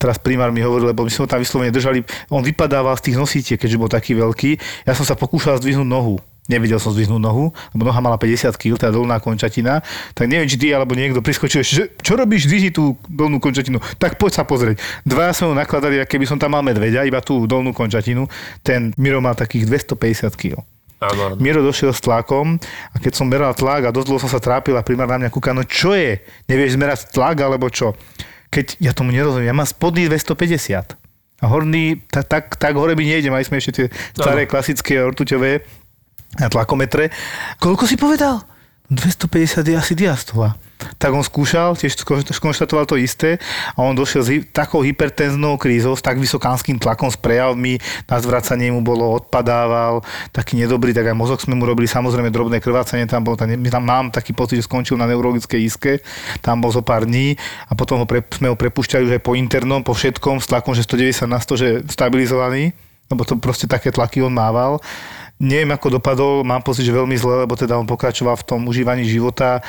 Speaker 4: teraz primár mi hovoril, lebo my sme ho tam vyslovene držali, on vypadával z tých nosítiek, keďže bol taký veľký. Ja som sa pokúšal zdvihnúť nohu nevedel som zdvihnúť nohu, lebo noha mala 50 kg, tá dolná končatina, tak neviem, či ty alebo niekto priskočil, že čo robíš, zdvihni tú dolnú končatinu, tak poď sa pozrieť. Dva sme ho nakladali, keby som tam mal medveďa, iba tú dolnú končatinu, ten Miro mal takých 250 kg.
Speaker 2: Áno.
Speaker 4: Miro došiel s tlakom a keď som meral tlak a dosť dlho som sa trápil a primár na mňa kúka, no čo je? Nevieš zmerať tlak alebo čo? Keď ja tomu nerozumiem, ja mám spodný 250 a horný, tak, tak, tak hore by nejdem, aj sme ešte tie staré klasické ortuťové na tlakometre. Koľko si povedal? 250 je asi diastola. Tak on skúšal, tiež skonštatoval to isté a on došiel s takou hypertenznou krízou, s tak vysokánskym tlakom, s prejavmi, na zvracanie mu bolo, odpadával, taký nedobrý, tak aj mozog sme mu robili, samozrejme drobné krvácanie, tam bol, tam, tam mám taký pocit, že skončil na neurologickej iske, tam bol zo pár dní a potom ho pre, sme ho prepušťali už aj po internom, po všetkom, s tlakom, že 190 na 100, že stabilizovaný, lebo to proste také tlaky on mával Neviem, ako dopadol, mám pocit, že veľmi zle, lebo teda on pokračoval v tom užívaní života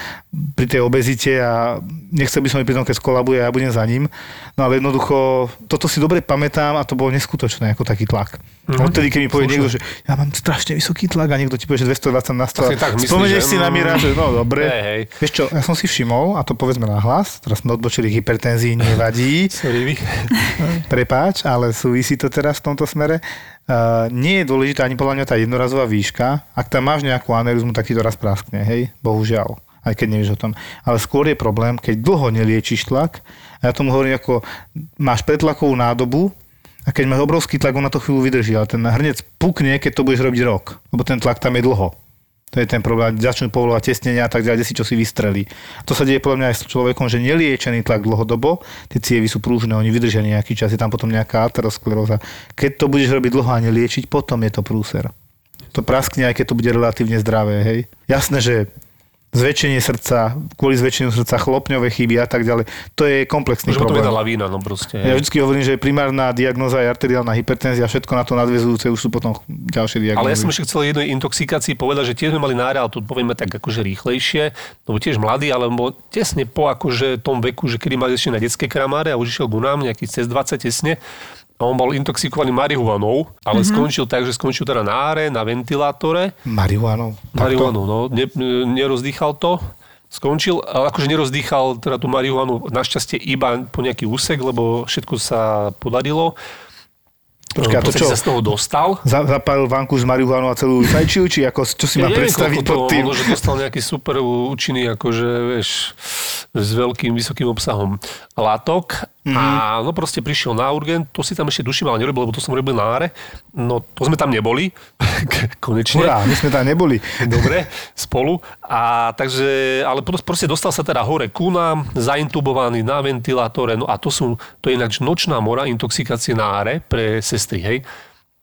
Speaker 4: pri tej obezite a nechcel by som pri tom, keď skolabuje, ja budem za ním. No ale jednoducho, toto si dobre pamätám a to bolo neskutočné ako taký tlak. Mm-hmm. Odtedy, keď mi povie niekto, že ja mám strašne vysoký tlak a niekto ti povie, že 220 na 100. Spomenieš si na Mira, že no dobre. Hey, hey. Vieš čo, ja som si všimol, a to povedzme na hlas, teraz sme odbočili hypertenzii, nevadí. [laughs]
Speaker 2: Sorry.
Speaker 4: Prepáč, ale súvisí to teraz v tomto smere. Uh, nie je dôležitá ani podľa mňa tá jednorazová výška. Ak tam máš nejakú anerizmu, tak ti to raz praskne, hej? Bohužiaľ. Aj keď nevieš o tom. Ale skôr je problém, keď dlho neliečiš tlak, a ja tomu hovorím ako máš pretlakovú nádobu, a keď máš obrovský tlak, on na to chvíľu vydrží, ale ten hrnec pukne, keď to budeš robiť rok, lebo ten tlak tam je dlho. To je ten problém, začnú povolovať tesnenia a tak ďalej, si čo si vystrelí. To sa deje podľa mňa aj s človekom, že neliečený tlak dlhodobo, tie cievy sú prúžne, oni vydržia nejaký čas, je tam potom nejaká ateroskleróza. Keď to budeš robiť dlho a neliečiť, potom je to prúser. To praskne, aj keď to bude relatívne zdravé, hej. Jasné, že zväčšenie srdca, kvôli zväčšeniu srdca, chlopňové chyby a tak ďalej. To je komplexný Môže problém.
Speaker 2: To lavína, no proste.
Speaker 4: Ja vždy hovorím, že primárna diagnoza je arteriálna hypertenzia, všetko na to nadvezujúce už sú potom ďalšie diagnózy.
Speaker 2: Ale ja som ešte chcel jednej intoxikácii povedať, že tiež sme mali náreál, tu povieme tak akože rýchlejšie, lebo tiež mladý, ale tesne po akože tom veku, že kedy mali ešte na detské kramáre a už išiel ku nám nejaký cez 20 tesne, a on bol intoxikovaný marihuanou, ale mm-hmm. skončil tak, že skončil teda na áre, na ventilátore.
Speaker 4: Marihuanou?
Speaker 2: Marihuanou, no. Ne, nerozdýchal to. Skončil, ale akože nerozdýchal teda tú marihuanu našťastie iba po nejaký úsek, lebo všetko sa podarilo. Počkaj, to čo? sa z toho dostal.
Speaker 4: zapálil vanku z marihuanu a celú fajčiu, či ako, čo si ja má predstaviť pod tým?
Speaker 2: Možno, že dostal nejaký super účinný, akože, vieš, s veľkým, vysokým obsahom látok. Mm-hmm. A no proste prišiel na urgent, to si tam ešte duším, ale nerobil, lebo to som robil na áre. No to sme tam neboli, [laughs] konečne.
Speaker 4: Hurá, my sme tam neboli. [laughs]
Speaker 2: Dobre, spolu. A takže, ale proste dostal sa teda hore ku nám, zaintubovaný na ventilátore, no a to sú, to je ináč nočná mora intoxikácie na áre pre sestry, hej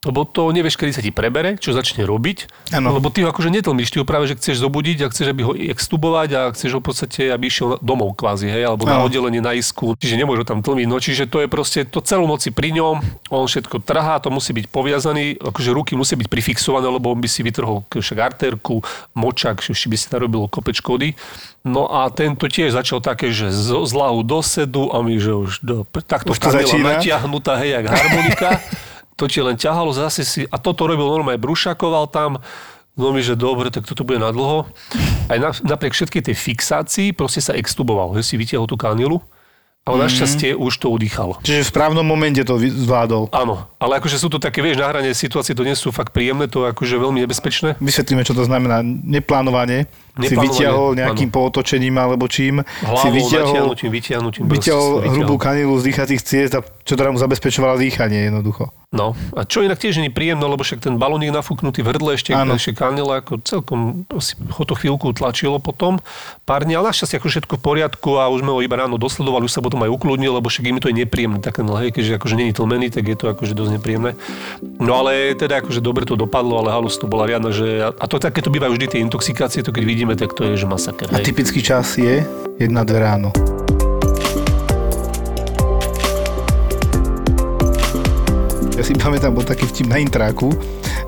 Speaker 2: lebo to nevieš, kedy sa ti prebere, čo začne robiť. Ano. Lebo ty ho akože netlmíš, ty ho práve, že chceš zobudiť a chceš, aby ho extubovať a chceš ho v podstate, aby išiel domov kvázi, hej, alebo ano. na oddelenie na isku. Čiže nemôže tam tlmiť. No čiže to je proste to celú noci pri ňom, on všetko trhá, to musí byť poviazaný, akože ruky musí byť prifixované, lebo on by si vytrhol však artérku, močak, by si narobilo kope škody. No a tento tiež začal také, že z zlahu do sedu a my, že už do, takto už to natiahnutá, hej, jak harmonika. [laughs] to ti len ťahalo zase si, a toto robil normálne, brušakoval tam, no mi, že dobre, tak toto bude na dlho. Aj napriek všetkej tej fixácii proste sa extuboval, že si vytiahol tú kanilu ale mm. našťastie už to udýchal.
Speaker 4: Čiže v správnom momente to zvládol.
Speaker 2: Áno, ale akože sú to také, vieš, na hrane situácie, to nie sú fakt príjemné, to je akože veľmi nebezpečné.
Speaker 4: Vysvetlíme, čo to znamená neplánovanie. Si vyťahol nejakým áno. pootočením alebo čím.
Speaker 2: Hlavou, si vyťahol, natiahnutím, vyťahnutím.
Speaker 4: Vyťahol hrubú kanilu z dýchacích ciest, čo teda mu zabezpečovala dýchanie jednoducho.
Speaker 2: No a čo inak tiež nie príjemné, lebo však ten balónik nafúknutý v hrdle ešte, ešte kanila, ako celkom si ho to chvíľku tlačilo potom pár dní, ale našťastie ako všetko v poriadku a už sme ho iba ráno dosledovali, už sa potom aj ukludnil, lebo však im to je nepríjemné, tak hej, keďže akože není tlmený, tak je to akože dosť nepríjemné. No ale teda akože dobre to dopadlo, ale halus to bola riadna, že a to také to bývajú vždy tie intoxikácie, to keď vidíme, tak to je, že masaker.
Speaker 4: Hej. A typický čas je 1-2 ráno. Ja si pamätám, bol taký vtip na intráku,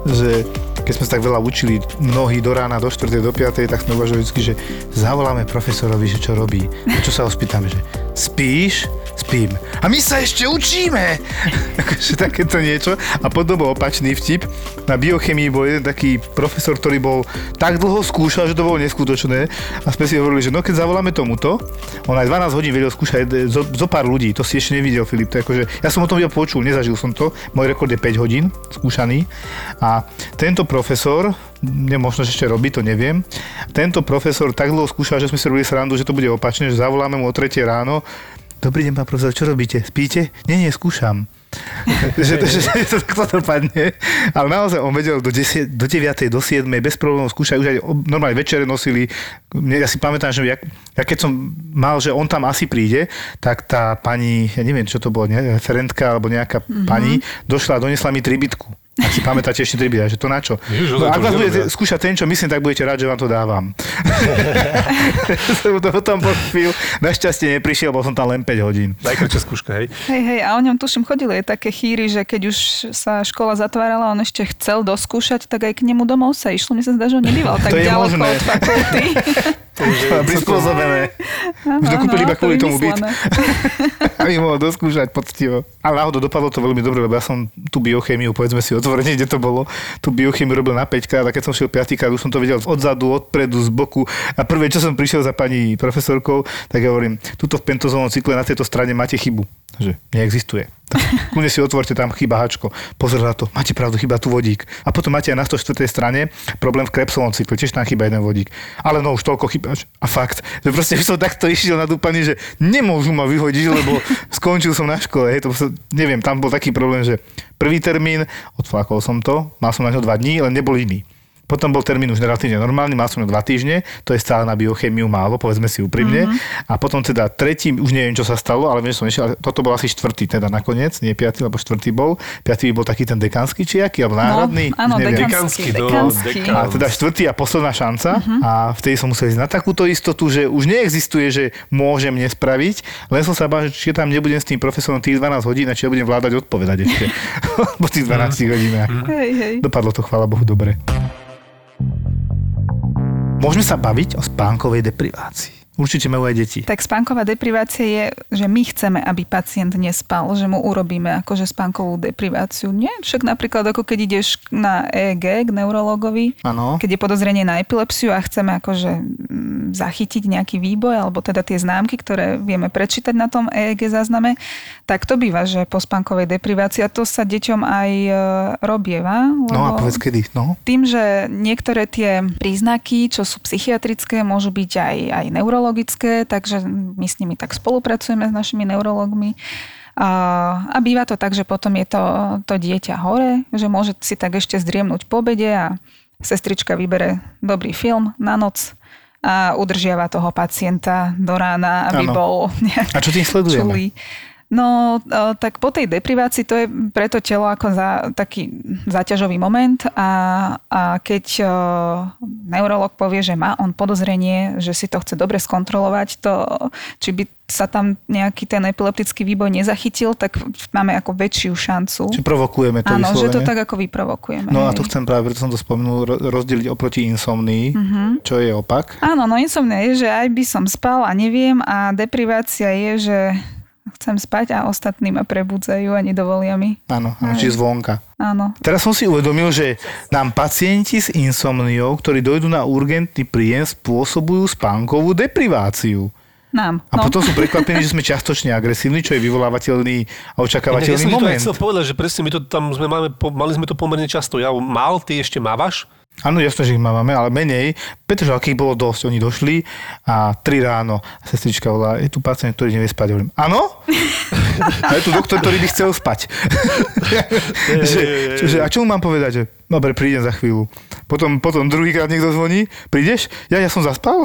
Speaker 4: že keď sme sa tak veľa učili, mnohí do rána, do 4. do 5. tak sme uvažovali vždy, že zavoláme profesorovi, že čo robí. A čo sa ho spýtame, že spíš? spím. A my sa ešte učíme! [laughs] akože takéto niečo. A potom bol opačný vtip. Na biochemii bol jeden taký profesor, ktorý bol tak dlho skúšal, že to bolo neskutočné. A sme si hovorili, že no keď zavoláme tomuto, on aj 12 hodín vedel skúšať zo, zo pár ľudí. To si ešte nevidel, Filip. To akože, ja som o tom počul, nezažil som to. Môj rekord je 5 hodín skúšaný. A tento profesor, nemožno ešte robí, to neviem. Tento profesor tak dlho skúšal, že sme si robili srandu, že to bude opačne, že zavoláme mu o 3 ráno Dobrý deň, pán profesor, čo robíte? Spíte? Nie, nie, skúšam. [laughs] že, to, že, že to takto dopadne. Ale naozaj on vedel do, 10, do 9. do 7. bez problémov skúšať, už aj normálne večere nosili. Ja si pamätám, že ja, ja keď som mal, že on tam asi príde, tak tá pani, ja neviem, čo to bolo, ne, referentka alebo nejaká mm-hmm. pani, došla a donesla mi tribitku Ak si pamätáte ešte tribia, že to na čo?
Speaker 2: Ježiš,
Speaker 4: no,
Speaker 2: to
Speaker 4: ak vás budete skúšať ten, čo myslím, tak budete rád, že vám to dávam. som [laughs] [laughs] to potom pochopil. Našťastie neprišiel, bol som tam len 5 hodín.
Speaker 2: Najkračšia skúška, hej.
Speaker 3: Hej, hej, a o ňom tuším chodili aj také chýry, že keď už sa škola zatvárala, on ešte chcel doskúšať, tak aj k nemu domov sa išlo. Mi sa zdá, že on nebýval tak
Speaker 4: To
Speaker 3: ďaleko
Speaker 4: možné.
Speaker 3: od fakulty. [laughs]
Speaker 4: Prispôsobené.
Speaker 3: Áno,
Speaker 4: Už dokúpili iba kvôli tomu byt. [laughs] aby mohol doskúšať poctivo. Ale náhodou dopadlo to veľmi dobre, lebo ja som tú biochémiu, povedzme si otvorene, kde to bolo, tú biochémiu robil na 5 krát a keď som šiel 5 krát, už som to videl odzadu, odpredu, z boku. A prvé, čo som prišiel za pani profesorkou, tak ja hovorím, tuto v pentozónom cykle na tejto strane máte chybu. Že neexistuje. Kľudne si otvorte, tam chyba hačko. Pozrela to, máte pravdu, chyba tu vodík. A potom máte aj na 104. strane problém v Krebsovom cykle, tiež tam chyba jeden vodík. Ale no už toľko chybáš. A fakt, že proste som takto išiel na dúpanie, že nemôžu ma vyhodiť, lebo skončil som na škole. Hej, to proste, neviem, tam bol taký problém, že prvý termín, odflákol som to, mal som na ňo dva dní, len nebol iný. Potom bol termín už relatívne normálny, mal som ho dva týždne, to je stále na biochémiu málo, povedzme si úprimne. Mm-hmm. A potom teda tretí, už neviem, čo sa stalo, ale viem, že som išiel, ale toto bol asi štvrtý teda nakoniec, nie piatý, lebo štvrtý bol. Piatý bol taký ten dekánsky či aký, alebo náhradný.
Speaker 3: No, áno,
Speaker 4: neviem.
Speaker 3: dekánsky.
Speaker 2: Dekánsky.
Speaker 4: A teda štvrtý a posledná šanca a vtedy som musel ísť na takúto istotu, že už neexistuje, že môžem nespraviť, len som sa bál, že či tam nebudem s tým profesorom tých 12 hodín a či ja budem vládať odpovedať ešte [laughs] po tých 12 hodinách.
Speaker 3: Hej, hej.
Speaker 4: Dopadlo to, chvála Bohu, dobre. Môžeme sa baviť o spánkovej deprivácii. Určite majú aj deti.
Speaker 3: Tak spánková deprivácia je, že my chceme, aby pacient nespal, že mu urobíme akože spánkovú depriváciu. Nie? Však napríklad ako keď ideš na EEG k neurologovi,
Speaker 4: Áno.
Speaker 3: keď je podozrenie na epilepsiu a chceme akože mm, zachytiť nejaký výboj, alebo teda tie známky, ktoré vieme prečítať na tom EEG zázname, tak to býva, že po spánkovej deprivácii, a to sa deťom aj e, robieva.
Speaker 4: No a
Speaker 3: lebo-
Speaker 4: povedz kedy, no.
Speaker 3: tým, že niektoré tie príznaky, čo sú psychiatrické, môžu byť aj, aj neurologické, takže my s nimi tak spolupracujeme s našimi neurologmi. A, a býva to tak, že potom je to, to dieťa hore, že môže si tak ešte zdriemnúť po obede a sestrička vybere dobrý film na noc a udržiava toho pacienta do rána, aby
Speaker 4: Áno.
Speaker 3: bol nejak
Speaker 4: A čo tým sledujeme?
Speaker 3: čulý. No, e, tak po tej deprivácii to je pre to telo ako za, taký záťažový moment a, a keď e, neurolog povie, že má on podozrenie, že si to chce dobre skontrolovať, to, či by sa tam nejaký ten epileptický výboj nezachytil, tak máme ako väčšiu šancu.
Speaker 4: Či provokujeme to
Speaker 3: Áno, že to
Speaker 4: vyslovene?
Speaker 3: tak ako vyprovokujeme.
Speaker 4: No a to chcem práve, preto som to spomenul, ro- rozdeliť oproti insomnii,
Speaker 3: Mhm.
Speaker 4: čo je opak.
Speaker 3: Áno, no insomnia je, že aj by som spal a neviem a deprivácia je, že chcem spať a ostatní ma prebudzajú a nedovolia mi.
Speaker 4: Áno, áno
Speaker 3: Hej.
Speaker 4: či zvonka.
Speaker 3: Áno.
Speaker 4: Teraz som si uvedomil, že nám pacienti s insomniou, ktorí dojdú na urgentný príjem, spôsobujú spánkovú depriváciu.
Speaker 3: Nám.
Speaker 4: A
Speaker 3: no.
Speaker 4: potom sú prekvapení, že sme častočne agresívni, čo je vyvolávateľný a
Speaker 2: Inak ja
Speaker 4: očakávateľný
Speaker 2: som
Speaker 4: moment.
Speaker 2: chcel povedať, že presne my to tam sme máme, mali sme to pomerne často. Ja mal, ty ešte mávaš?
Speaker 4: Áno, jasné, že ich máme, ale menej, pretože akých bolo dosť. Oni došli a tri ráno a sestrička volá, je tu pacient, ktorý nevie spať. Hovorím, áno? [laughs] A je tu doktor, ktorý by chcel spať. [laughs] že, že, a čo mu mám povedať? Že, dobre, prídem za chvíľu. Potom, potom druhýkrát niekto zvoní, prídeš? Ja, ja som zaspal.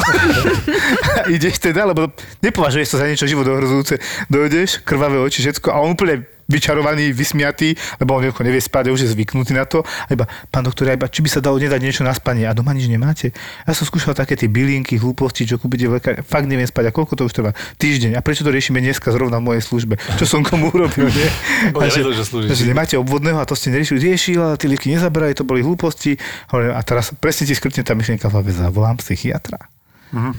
Speaker 4: [laughs] ideš teda, lebo nepovažuješ to za niečo život ohrozujúce. Dojdeš, krvavé oči, všetko a on úplne vyčarovaný, vysmiatý, lebo on jednoducho nevie spať, už je zvyknutý na to. A iba, pán doktor, iba, či by sa dalo nedať niečo na spanie? A doma nič nemáte? Ja som skúšal také tie bylinky, hlúposti, čo kúpite v lekári. Fakt neviem spať. A koľko to už trvá? Týždeň. A prečo to riešime dneska zrovna v mojej službe? Čo som komu urobil, nie? [laughs]
Speaker 2: Bo
Speaker 4: A že-
Speaker 2: že
Speaker 4: že nemáte obvodného a to ste neriešili. Riešil, ale tie lieky nezabrali, to boli hlúposti. A teraz presne ti skrtne tá myšlienka v hlave, zavolám psychiatra.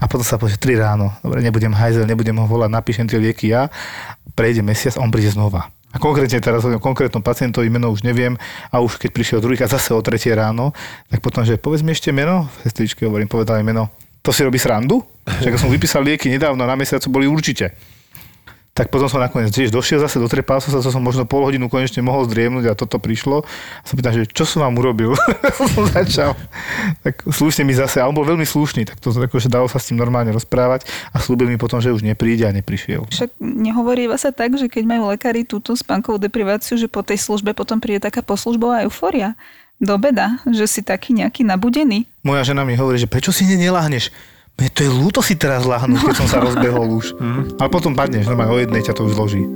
Speaker 4: A potom sa povie, že 3 ráno, dobre, nebudem hajzel, nebudem ho volať, napíšem tie lieky ja, prejde mesiac on príde znova. A konkrétne teraz o konkrétnom pacientovi, meno už neviem, a už keď prišiel druhýkrát zase o 3 ráno, tak potom, že povedz mi ešte meno, sestričke hovorím, povedal meno, to si robí srandu? Že som vypísal lieky nedávno, na mesiacu boli určite. Tak potom som nakoniec tiež došiel zase, dotrepal som sa, to som možno pol hodinu konečne mohol zdriemnúť a toto prišlo. A som pýtal, že čo som vám urobil? [laughs] som začal. Tak slušne mi zase, a on bol veľmi slušný, tak to akože dalo sa s tým normálne rozprávať a slúbil mi potom, že už nepríde a neprišiel.
Speaker 3: Však nehovoríva sa tak, že keď majú lekári túto spánkovú depriváciu, že po tej službe potom príde taká poslužbová eufória. Do beda, že si taký nejaký nabudený.
Speaker 4: Moja žena mi hovorí, že prečo si hneď neláhneš? Mne to je ľúto si teraz láhnuť, keď som sa rozbehol už. [laughs] Ale potom padneš, normálne o jednej ťa to už zloží.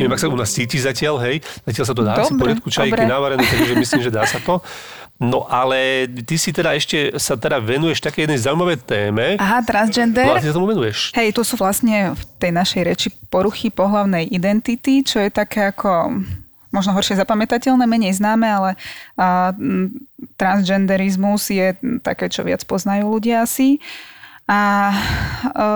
Speaker 2: Neviem, ak sa u nás cíti zatiaľ, hej. Zatiaľ sa to dá
Speaker 3: Dobre,
Speaker 2: si poriadku čajky
Speaker 3: dobre.
Speaker 2: navarené, takže [laughs] myslím, že dá sa to. No ale ty si teda ešte sa teda venuješ také jednej zaujímavej téme.
Speaker 3: Aha, transgender.
Speaker 2: No a ty sa tomu venuješ.
Speaker 3: Hej, to sú vlastne v tej našej reči poruchy pohlavnej identity, čo je také ako možno horšie zapamätateľné, menej známe, ale a, transgenderizmus je také, čo viac poznajú ľudia asi. A, a,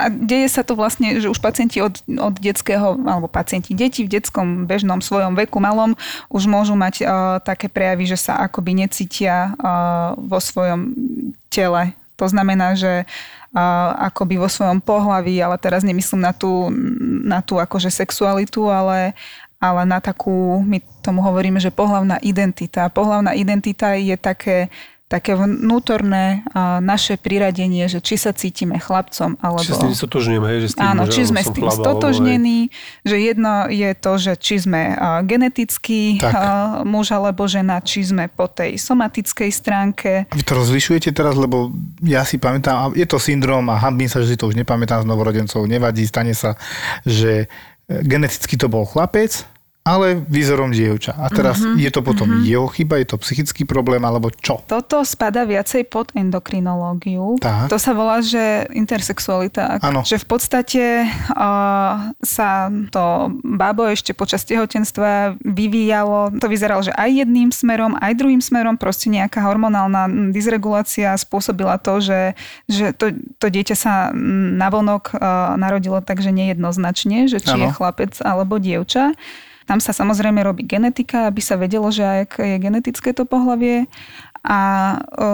Speaker 3: a deje sa to vlastne, že už pacienti od, od detského, alebo pacienti, deti v detskom bežnom svojom veku malom už môžu mať uh, také prejavy, že sa akoby necítia uh, vo svojom tele. To znamená, že uh, akoby vo svojom pohlaví, ale teraz nemyslím na tú, na tú akože sexualitu, ale, ale na takú, my tomu hovoríme, že pohlavná identita. Pohlavná identita je také také vnútorné naše priradenie, že či sa cítime chlapcom alebo...
Speaker 2: Či sa s tým stotožňujeme, hej, že s tým,
Speaker 3: Áno,
Speaker 2: že
Speaker 3: či sme s tým
Speaker 2: alebo,
Speaker 3: stotožnení, že jedno je to, že či sme a, genetický
Speaker 4: Tak.
Speaker 3: a, muž alebo žena, či sme po tej somatickej stránke.
Speaker 4: Vy to rozlišujete teraz, lebo ja si pamätám, je to syndrom a hambím sa, že si to už nepamätám z novorodencov, nevadí, stane sa, že e, geneticky to bol chlapec, ale výzorom dievča. A teraz
Speaker 3: Mhm,
Speaker 4: je to potom jeho chyba, je to psychický problém, alebo čo?
Speaker 3: Toto spada viacej pod endokrinológiu.
Speaker 4: Tak.
Speaker 3: To sa volá, že intersexualita.
Speaker 4: Áno.
Speaker 3: Že v podstate uh, sa to bábo ešte počas tehotenstva vyvíjalo. To vyzeralo, že aj jedným smerom, aj druhým smerom. Proste nejaká hormonálna dysregulácia spôsobila to, že, že to, to dieťa sa navonok uh, narodilo takže nejednoznačne, že či je
Speaker 4: Áno.
Speaker 3: chlapec alebo dievča. Tam sa samozrejme robí genetika, aby sa vedelo, že aké je genetické to pohlavie. A e,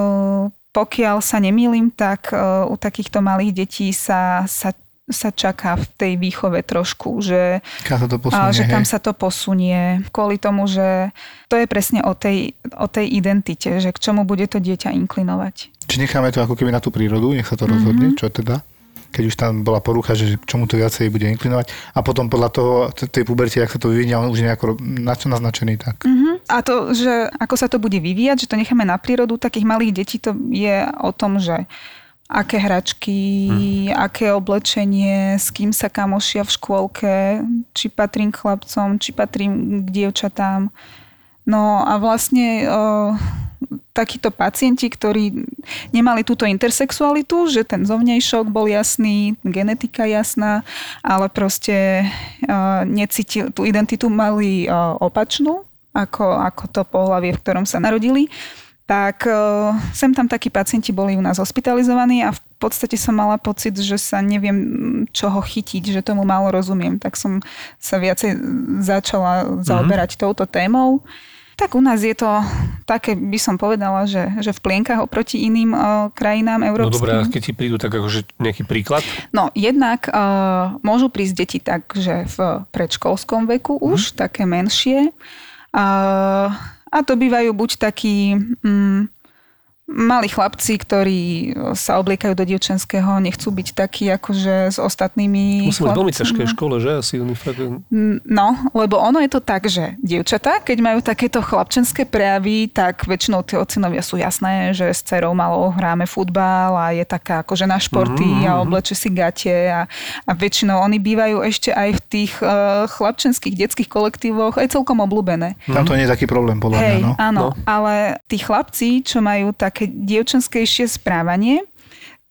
Speaker 3: pokiaľ sa nemýlim, tak e, u takýchto malých detí sa, sa, sa čaká v tej výchove trošku, že,
Speaker 4: Kam sa to posunie,
Speaker 3: že kam
Speaker 4: hej?
Speaker 3: sa to posunie. Kvôli tomu, že to je presne o tej, o tej identite, že k čomu bude to dieťa inklinovať.
Speaker 4: Či necháme to ako keby na tú prírodu, nech sa to rozhodne, čo teda? Keď už tam bola porucha, že čomu to viacej bude inklinovať. A potom podľa toho, tej puberte, ak sa to vyvinie, on už je nejako naznačený, tak.
Speaker 3: Uh-huh. A to, že ako sa to bude vyvíjať, že to necháme na prírodu takých malých detí, to je o tom, že aké hračky, aké oblečenie, s kým sa kamošia v škôlke, či patrím k chlapcom, či patrím k dievčatám. No a vlastne o, takíto pacienti, ktorí nemali túto intersexualitu, že ten zovnejšok bol jasný, genetika jasná, ale proste o, necítili, tú identitu mali o, opačnú, ako, ako to pohlavie, v ktorom sa narodili, tak o, sem tam takí pacienti boli u nás hospitalizovaní a v podstate som mala pocit, že sa neviem čoho chytiť, že tomu málo rozumiem, tak som sa viacej začala zaoberať touto témou. Tak u nás je to také, by som povedala, že, že v plienkach oproti iným o, krajinám
Speaker 2: No
Speaker 3: európskym.
Speaker 2: dobré, a keď ti prídu tak akože nejaký príklad,
Speaker 3: No, jednak uh, môžu prísť deti tak, že v predškolskom veku už, také menšie. Uh, a to bývajú buď takí mm, malí chlapci, ktorí sa obliekajú do dievčenského, nechcú byť takí akože s ostatnými
Speaker 2: musí mať veľmi ťažké v škole, že? Asi oni fakt...
Speaker 3: No, lebo ono je to tak, že dievčatá, keď majú takéto chlapčenské prejavy, tak väčšinou tie ocinovia sú jasné, že s dcerou malou hráme futbal a je taká akože na športy
Speaker 2: Mhm.
Speaker 3: a obleče si gate a, a väčšinou oni bývajú ešte aj v tých uh, chlapčenských detských kolektívoch aj celkom obľúbené.
Speaker 4: Tam to nie je taký problém, podľa
Speaker 3: Hej,
Speaker 4: mňa, no.
Speaker 3: áno,
Speaker 2: No.
Speaker 3: ale tí chlapci, čo majú také dievčenskejšie správanie,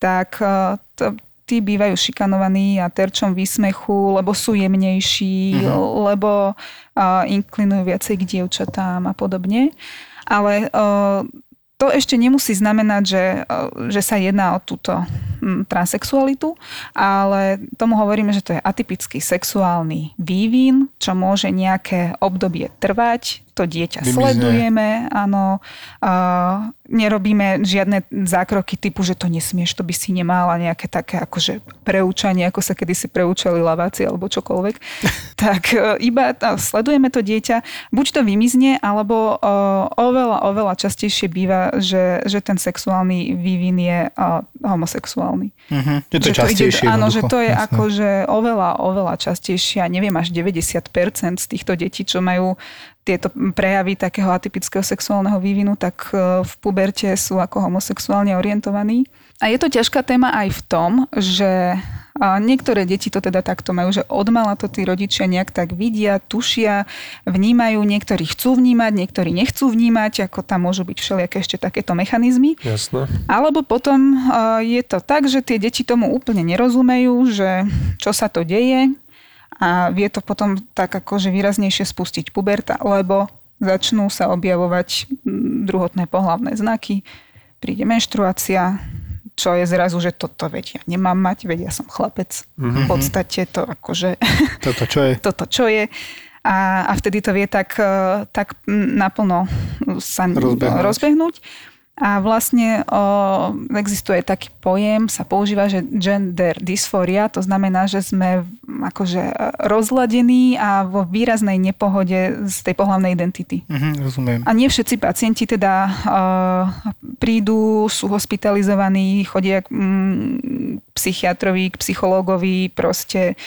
Speaker 3: tak eh, to, tí bývajú šikanovaní a terčom výsmechu, lebo sú jemnejší, lebo uh, inklinujú viacej k dievčatám a podobne. Ale uh, to ešte nemusí znamenať, že, uh, že sa jedná o túto hm, transexualitu, ale tomu hovoríme, že to je atypický sexuálny vývin, čo môže nejaké obdobie trvať, to dieťa
Speaker 4: Vymizne.
Speaker 3: sledujeme, áno, uh, nerobíme žiadne zákroky typu, že to nesmieš, to by si nemala nejaké také akože preúčanie, ako sa kedysi preúčali laváci alebo čokoľvek. [laughs] tak uh, iba sledujeme to dieťa, buď to vymizne, alebo uh, oveľa, oveľa častejšie býva, že, že ten sexuálny vývin je uh, homosexuálny.
Speaker 4: Mhm. Je to
Speaker 3: Že
Speaker 4: častejšie.
Speaker 3: ide, áno, že to je
Speaker 4: jasné.
Speaker 3: akože oveľa, oveľa častejšie, a neviem, až 90% z týchto detí, čo majú tieto prejavy takého atypického sexuálneho vývinu, tak e, v puberte sú ako homosexuálne orientovaní. A je to ťažká téma aj v tom, že niektoré deti to teda takto majú, že odmala to tí rodičia nejak tak vidia, tušia, vnímajú, niektorí chcú vnímať, niektorí nechcú vnímať, ako tam môžu byť všelijaké ešte takéto mechanizmy.
Speaker 2: Jasné.
Speaker 3: Alebo potom je to tak, že tie deti tomu úplne nerozumejú, že čo sa to deje a vie to potom tak akože výraznejšie spustiť puberta, lebo začnú sa objavovať druhotné pohlavné znaky, príde menštruácia, čo je zrazu, že toto veď ja nemám mať, veď ja som chlapec. Mm-hmm. V podstate to akože... [laughs]
Speaker 4: Toto čo je?
Speaker 3: toto čo je. A, a vtedy to vie tak, e, tak naplno sa rozbehnúť. rozbehnúť. A vlastne o, existuje taký pojem, sa používa, že gender dysphoria, to znamená, že sme akože rozladení a vo výraznej nepohode z tej pohľavnej identity.
Speaker 4: Mhm, rozumiem.
Speaker 3: A nie všetci pacienti teda o, prídu, sú hospitalizovaní, chodia k mm, psychiatrovi, k psychológovi, proste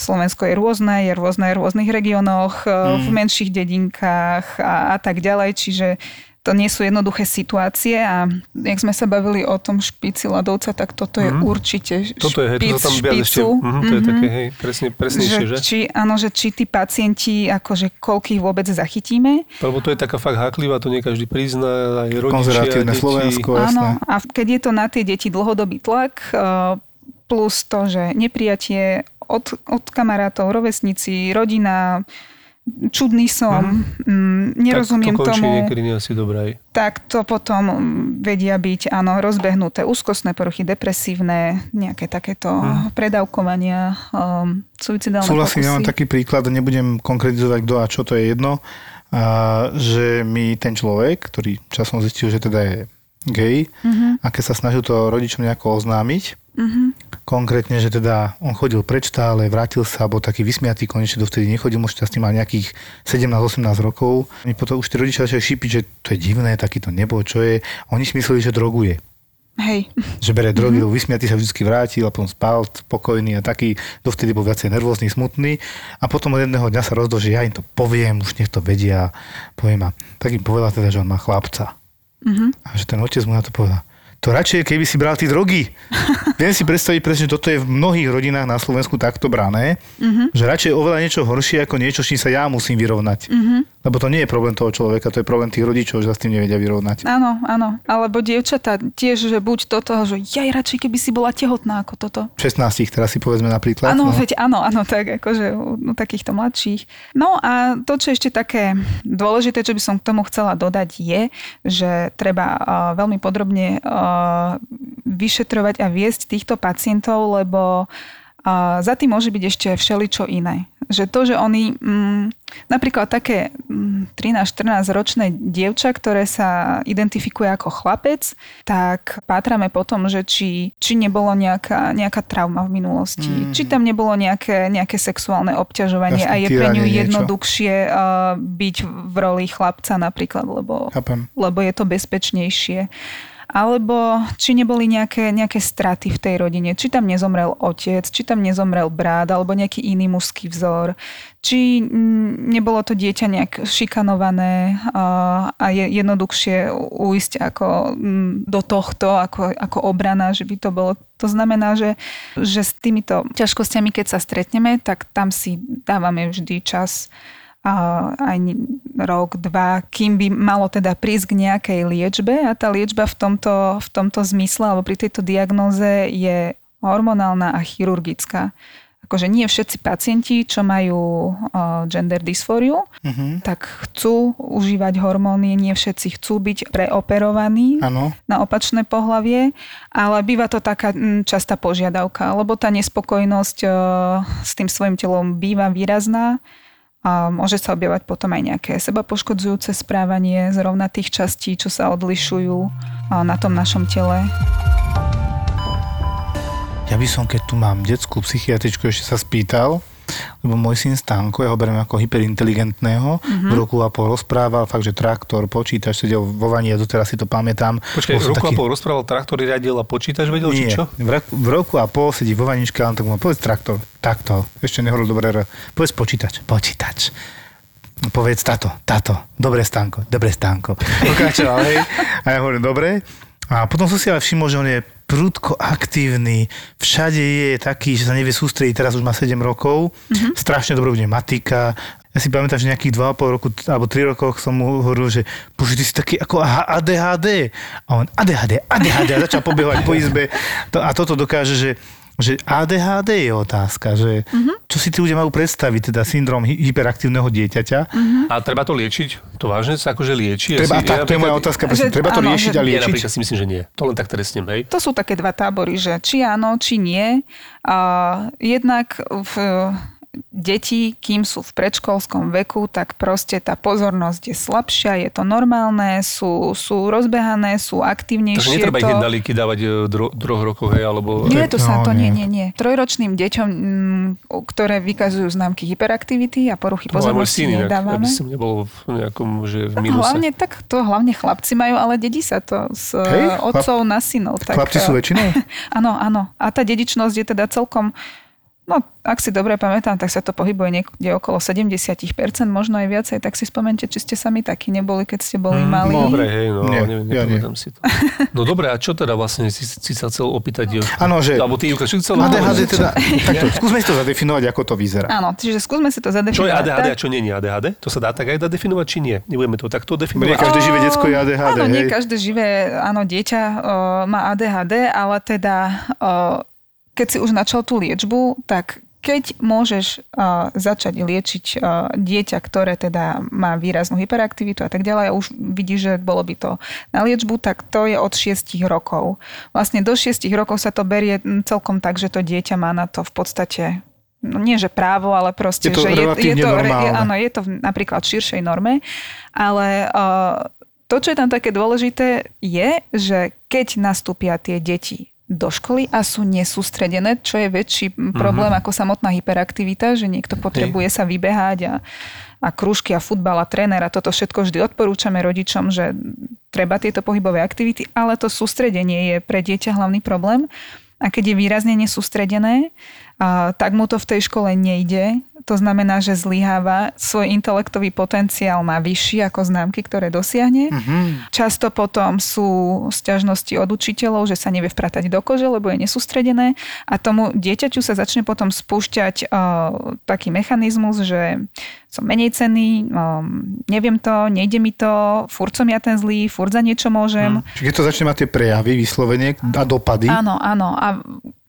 Speaker 3: Slovensko je rôzne, je rôzne v rôznych regiónoch, mm. v mhm. menších dedinkách a, a tak ďalej, čiže to nie sú jednoduché situácie a jak sme sa bavili o tom špici ľadovca, tak toto je mm. určite
Speaker 2: Toto je, hej, to tam špicu. Ešte, mm, to je také, hej, presne, presnejšie, že?
Speaker 3: že? Či, áno, že či tí pacienti, akože koľkých vôbec zachytíme.
Speaker 2: Lebo to je taká fakt háklivá, to nie každý prizná, aj rodičia,
Speaker 4: Konzervatívne
Speaker 2: deti.
Speaker 4: Slovensko,
Speaker 3: Áno, a keď je to na tie deti dlhodobý tlak, eh, plus to, že neprijatie od, od kamarátov, rovesníci, rodina, čudný som, mm. nerozumiem
Speaker 2: tak to
Speaker 3: tomu.
Speaker 2: niekedy nie asi dobré.
Speaker 3: Tak to potom vedia byť, áno, rozbehnuté úzkostné poruchy, depresívne, nejaké takéto mm. predávkovania, um, suicidálne
Speaker 4: Súhlasím,
Speaker 3: ja
Speaker 4: mám taký príklad, nebudem konkretizovať kto a čo to je jedno, a, že mi ten človek, ktorý časom zistil, že teda je gay, mm-hmm. a keď sa snažil to rodičom nejako oznámiť, mm-hmm. konkrétne, že teda on chodil preč stále, vrátil sa, bol taký vysmiatý, konečne dovtedy nechodil, možno šťastný, mal nejakých 17-18 rokov. Oni potom už tí rodičia začali šípiť, že to je divné, taký to nebo, čo je. Oni si mysleli, že droguje.
Speaker 3: Hej.
Speaker 4: Že bere drogy, mm-hmm. vysmiatý sa vždy vrátil a potom spal spokojný a taký, dovtedy bol viacej nervózny, smutný. A potom od jedného dňa sa rozdol, že ja im to poviem, už nech to vedia. Poviem a tak im povedal teda, že on má chlapca. Mm-hmm. A že ten otec mu na to povedal, to radšej, keby si bral tie drogy. Viem si predstaviť presne, že toto je v mnohých rodinách na Slovensku takto brané, mm-hmm. že radšej oveľa niečo horšie ako niečo, s čím sa ja musím vyrovnať. Mm-hmm. Lebo to nie je problém toho človeka, to je problém tých rodičov, že sa s tým nevedia vyrovnať.
Speaker 3: Áno, áno. Alebo dievčatá tiež, že buď do toho, že ja radšej, keby si bola tehotná ako toto.
Speaker 4: 16 teraz si povedzme napríklad.
Speaker 3: Áno, no. veď áno, áno, tak akože u takýchto mladších. No a to, čo ešte také dôležité, čo by som k tomu chcela dodať, je, že treba uh, veľmi podrobne uh, vyšetrovať a viesť týchto pacientov, lebo a za tým môže byť ešte všeličo iné. Že to, že oni, mm, napríklad také mm, 13-14 ročné dievča, ktoré sa identifikuje ako chlapec, tak pátrame potom, že či, či nebolo nejaká, nejaká trauma v minulosti, mm. či tam nebolo nejaké, nejaké sexuálne obťažovanie Jasne, a je pre ňu jednoduchšie uh, byť v roli chlapca napríklad, lebo, lebo je to bezpečnejšie alebo či neboli nejaké, nejaké straty v tej rodine, či tam nezomrel otec, či tam nezomrel brat, alebo nejaký iný mužský vzor, či nebolo to dieťa nejak šikanované a je jednoduchšie uísť ako do tohto, ako, ako obrana, že by to bolo. To znamená, že, že s týmito ťažkosťami, keď sa stretneme, tak tam si dávame vždy čas aj rok, dva, kým by malo teda prísť k nejakej liečbe a tá liečba v tomto, v tomto zmysle alebo pri tejto diagnoze je hormonálna a chirurgická. Akože nie všetci pacienti, čo majú gender dysfóriu, uh-huh. tak chcú užívať hormóny, nie všetci chcú byť preoperovaní ano. na opačné pohlavie, ale býva to taká častá požiadavka, lebo tá nespokojnosť s tým svojim telom býva výrazná môže sa objavať potom aj nejaké seba poškodzujúce správanie z rovnatých častí, čo sa odlišujú na tom našom tele.
Speaker 4: Ja by som, keď tu mám detskú psychiatričku, ešte sa spýtal, lebo môj syn Stanko, ja ho beriem ako hyperinteligentného, mm-hmm. v roku a pol rozprával, fakt, že traktor, počítač, sedel vo vani, ja doteraz si to pamätám.
Speaker 2: Počkaj, v roku taký... a pol rozprával, traktor riadil a počítač vedel,
Speaker 4: Nie,
Speaker 2: či čo?
Speaker 4: V, roku, v roku a pol sedí vo vaničke a on tak mu povedz traktor, takto, ešte nehovoril dobre, povedz počítač, počítač povedz táto, táto, dobre stánko, dobre stánko. [laughs] Pokračoval, hej. A ja hovorím, dobre. A potom som si ale všimol, že on je prudko aktívny, všade je taký, že sa nevie sústrediť, teraz už má 7 rokov, mm-hmm. strašne dobrá bude matika, ja si pamätám, že nejakých 2,5 roku alebo 3 rokoch som mu hovoril, že bože, ty si taký ako ADHD. A on ADHD, ADHD a začal pobehovať po izbe. A toto dokáže, že že ADHD je otázka, že uh-huh. čo si tí ľudia majú predstaviť, teda syndrom hyperaktívneho dieťaťa. Uh-huh.
Speaker 2: A treba to liečiť? To vážne sa akože lieči?
Speaker 4: Treba, ja si, tak, ja to je moja otázka, že, treba to áno, riešiť a liečiť? Ja
Speaker 2: napríklad si myslím, že nie. To len tak trestnem, hej?
Speaker 3: To sú také dva tábory, že či áno, či nie. Uh, jednak v deti, kým sú v predškolskom veku, tak proste tá pozornosť je slabšia, je to normálne, sú, sú rozbehané, sú aktívnejšie.
Speaker 2: Takže netreba to... ich jednalíky dávať v e, dro, troch rokoch, hej, alebo...
Speaker 3: Nie, to sa no, to nie, nie, nie. Trojročným deťom, ktoré vykazujú známky hyperaktivity a poruchy pozornosti
Speaker 2: syn,
Speaker 3: nedávame.
Speaker 2: Aby som nebol v nejakom, že v minuse.
Speaker 3: Hlavne tak to hlavne chlapci majú, ale dedí sa to z hej, otcov chlap... na synov.
Speaker 4: Tak, chlapci sú väčšinou? [laughs]
Speaker 3: Áno, áno. A tá dedičnosť je teda celkom No, ak si dobre pamätám, tak sa to pohybuje niekde okolo 70%, možno aj viacej, tak si spomente, či ste sami takí neboli, keď ste boli mm, mali.
Speaker 2: No, dobre, hej, no, nie, neviem, ja nie. si to. No dobre, a čo teda vlastne si, si sa chcel opýtať?
Speaker 4: Áno, že...
Speaker 2: Alebo ty, Juka, čo chcel
Speaker 4: ADHD teda, takto, skúsme si to zadefinovať, ako to vyzerá.
Speaker 3: Áno, čiže skúsme si to zadefinovať.
Speaker 2: Čo je ADHD a čo nie je ADHD? To sa dá tak aj definovať, či nie? Nebudeme to takto definovať.
Speaker 4: Nie každé živé detsko je ADHD,
Speaker 3: Áno,
Speaker 4: hej?
Speaker 3: nie každé živé, áno, dieťa o, má ADHD, ale teda o, keď si už načal tú liečbu, tak keď môžeš uh, začať liečiť uh, dieťa, ktoré teda má výraznú hyperaktivitu a tak ďalej a už vidíš, že bolo by to na liečbu, tak to je od 6 rokov. Vlastne do 6 rokov sa to berie celkom tak, že to dieťa má na to v podstate no nie že právo, ale proste,
Speaker 4: je to
Speaker 3: že
Speaker 4: je, je to,
Speaker 3: je, áno, je to napríklad v širšej norme, ale uh, to, čo je tam také dôležité, je, že keď nastúpia tie deti do školy a sú nesústredené, čo je väčší problém uh-huh. ako samotná hyperaktivita, že niekto potrebuje Hej. sa vybehať a, a krúžky a futbal a tréner a toto všetko vždy odporúčame rodičom, že treba tieto pohybové aktivity, ale to sústredenie je pre dieťa hlavný problém. A keď je výrazne nesústredené, tak mu to v tej škole nejde to znamená, že zlyháva, svoj intelektový potenciál má vyšší ako známky, ktoré dosiahne. Mm-hmm. Často potom sú sťažnosti od učiteľov, že sa nevie vpratať do kože, lebo je nesústredené a tomu dieťaťu sa začne potom spúšťať uh, taký mechanizmus, že som menej cený, um, neviem to, nejde mi to, furt som ja ten zlý, furt za niečo môžem.
Speaker 4: Hmm. Čiže keď to začne mať tie prejavy, vyslovene a dopady.
Speaker 3: Áno, áno. A,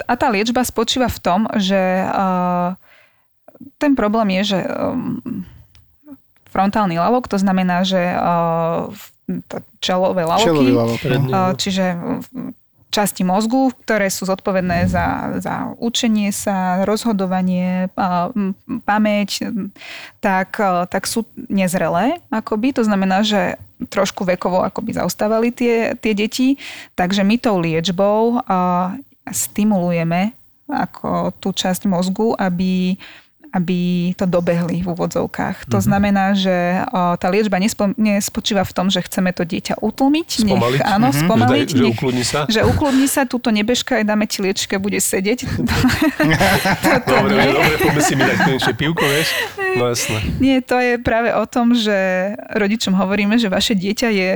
Speaker 3: a tá liečba spočíva v tom, že uh, ten problém je, že um, frontálny lavok, to znamená, že uh, čelové lavoky, uh, čiže časti mozgu, ktoré sú zodpovedné za, za učenie sa, rozhodovanie, pamäť, tak, tak sú nezrelé akoby. To znamená, že trošku vekovo akoby zaostávali tie, tie deti. Takže my tou liečbou stimulujeme ako tú časť mozgu, aby aby to dobehli v úvodzovkách. To mm-hmm. znamená, že o, tá liečba nespo, nespočíva v tom, že chceme to dieťa utlmiť.
Speaker 2: Spomaliť?
Speaker 3: Nech, áno, mm-hmm. spomaliť.
Speaker 2: Že, nech, že ukludni sa?
Speaker 3: Že ukludni sa, túto nebežka, aj dáme ti liečke, bude sedieť. [laughs]
Speaker 2: dobre, nie. dobre, poďme si mi dať konečne pivko, vieš? No jasné.
Speaker 3: Nie, to je práve o tom, že rodičom hovoríme, že vaše dieťa je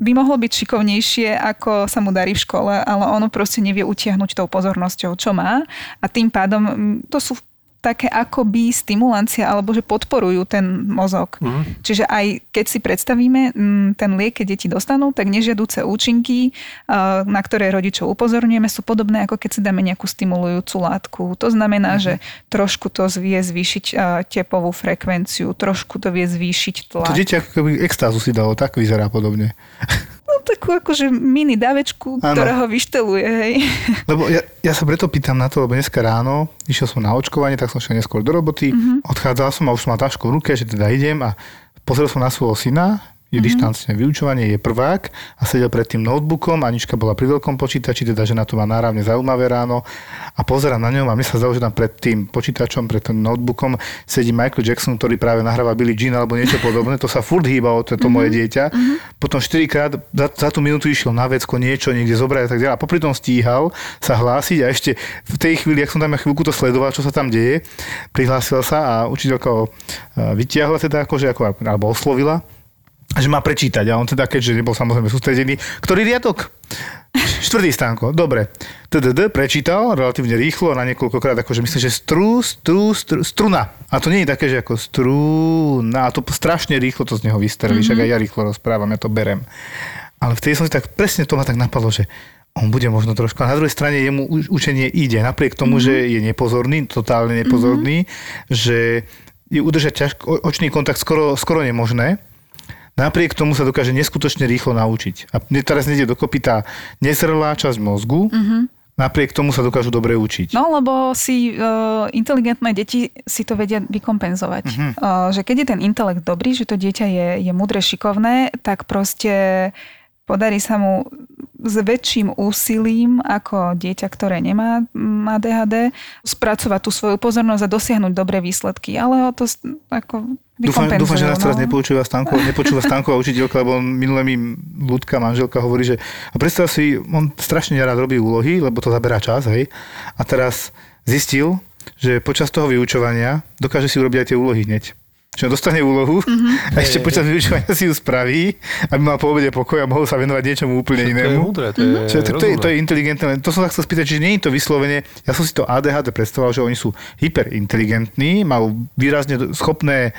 Speaker 3: by mohlo byť šikovnejšie, ako sa mu darí v škole, ale ono proste nevie utiahnuť tou pozornosťou, čo má. A tým pádom to sú také akoby stimulancia alebo že podporujú ten mozog. Mm. Čiže aj keď si predstavíme mm, ten liek, keď deti dostanú, tak nežiaduce účinky, na ktoré rodičov upozorňujeme, sú podobné ako keď si dáme nejakú stimulujúcu látku. To znamená, mm. že trošku to vie zvýšiť tepovú frekvenciu, trošku to vie zvýšiť tlak.
Speaker 4: To dieťa ako keby extázu si dalo, tak vyzerá podobne. [laughs]
Speaker 3: Takú akože mini dávečku, ano. ktorá ho vyšteluje, hej. [laughs]
Speaker 4: Lebo ja, ja sa preto pýtam na to, lebo dneska ráno išiel som na očkovanie, tak som šiel neskôr do roboty, mm-hmm. odchádzal som a už som mal tašku v ruke, že teda idem a pozrel som na svojho syna, je mm-hmm. dištancné vyučovanie, je prvák a sedel pred tým notebookom, Anička bola pri veľkom počítači, teda žena to má náravne zaujímavé ráno a pozerám na ňom a mne sa zdalo, že tam pred tým počítačom, pred tým notebookom sedí Michael Jackson, ktorý práve nahráva Billie Jean alebo niečo [laughs] podobné, to sa furt hýbalo, to, to mm-hmm. moje dieťa. Mm-hmm. Potom 4 krát za, za tú minútu išiel na vecko niečo, niekde zobrať a tak ďalej. A popri tom stíhal sa hlásiť a ešte v tej chvíli, ak som tam chvíľku to sledoval, čo sa tam deje, prihlásil sa a učiteľka ho vytiahla teda akože, ako, alebo oslovila že má prečítať. A on teda, keďže nebol samozrejme sústredený, ktorý riadok? Štvrtý stánko, dobre. TDD prečítal relatívne rýchlo na niekoľkokrát, akože myslím, že stru, stru, stru, struna. A to nie je také, že ako struna. A to strašne rýchlo to z neho vystrelí, mm-hmm. však aj ja rýchlo rozprávam, ja to berem. Ale vtedy som si tak presne to ma tak napadlo, že on bude možno trošku. A na druhej strane jemu učenie ide. Napriek tomu, mm-hmm. že je nepozorný, totálne nepozorný, mm-hmm. že je udržať ťažko, očný kontakt skoro, skoro nemožné napriek tomu sa dokáže neskutočne rýchlo naučiť. A teraz nejde dokopy tá nezrelá časť mozgu, mm-hmm. napriek tomu sa dokážu dobre učiť.
Speaker 3: No, lebo si uh, inteligentné deti si to vedia vykompenzovať. Mm-hmm. Uh, že keď je ten intelekt dobrý, že to dieťa je, je mudre, šikovné, tak proste podarí sa mu s väčším úsilím ako dieťa, ktoré nemá ADHD, spracovať tú svoju pozornosť a dosiahnuť dobré výsledky. Ale o to ako
Speaker 4: Dúfam, dúfam, že nás no. teraz nepočúva Stanko, nepočúva Stanková učiteľka, lebo on minulé mi ľudka, manželka hovorí, že a predstav si, on strašne rád robí úlohy, lebo to zaberá čas, hej. A teraz zistil, že počas toho vyučovania dokáže si urobiť aj tie úlohy hneď. Čiže dostane úlohu mm-hmm. a ešte počas vyučovania si ju spraví, aby mal po obede pokoj a mohol sa venovať niečomu úplne inému. To je
Speaker 2: múdre, to je, mm-hmm.
Speaker 4: Čiže, to, je, to je inteligentné. To som sa chcel spýtať, čiže nie je to vyslovene, ja som si to ADHD predstavoval, že oni sú hyperinteligentní, majú výrazne schopné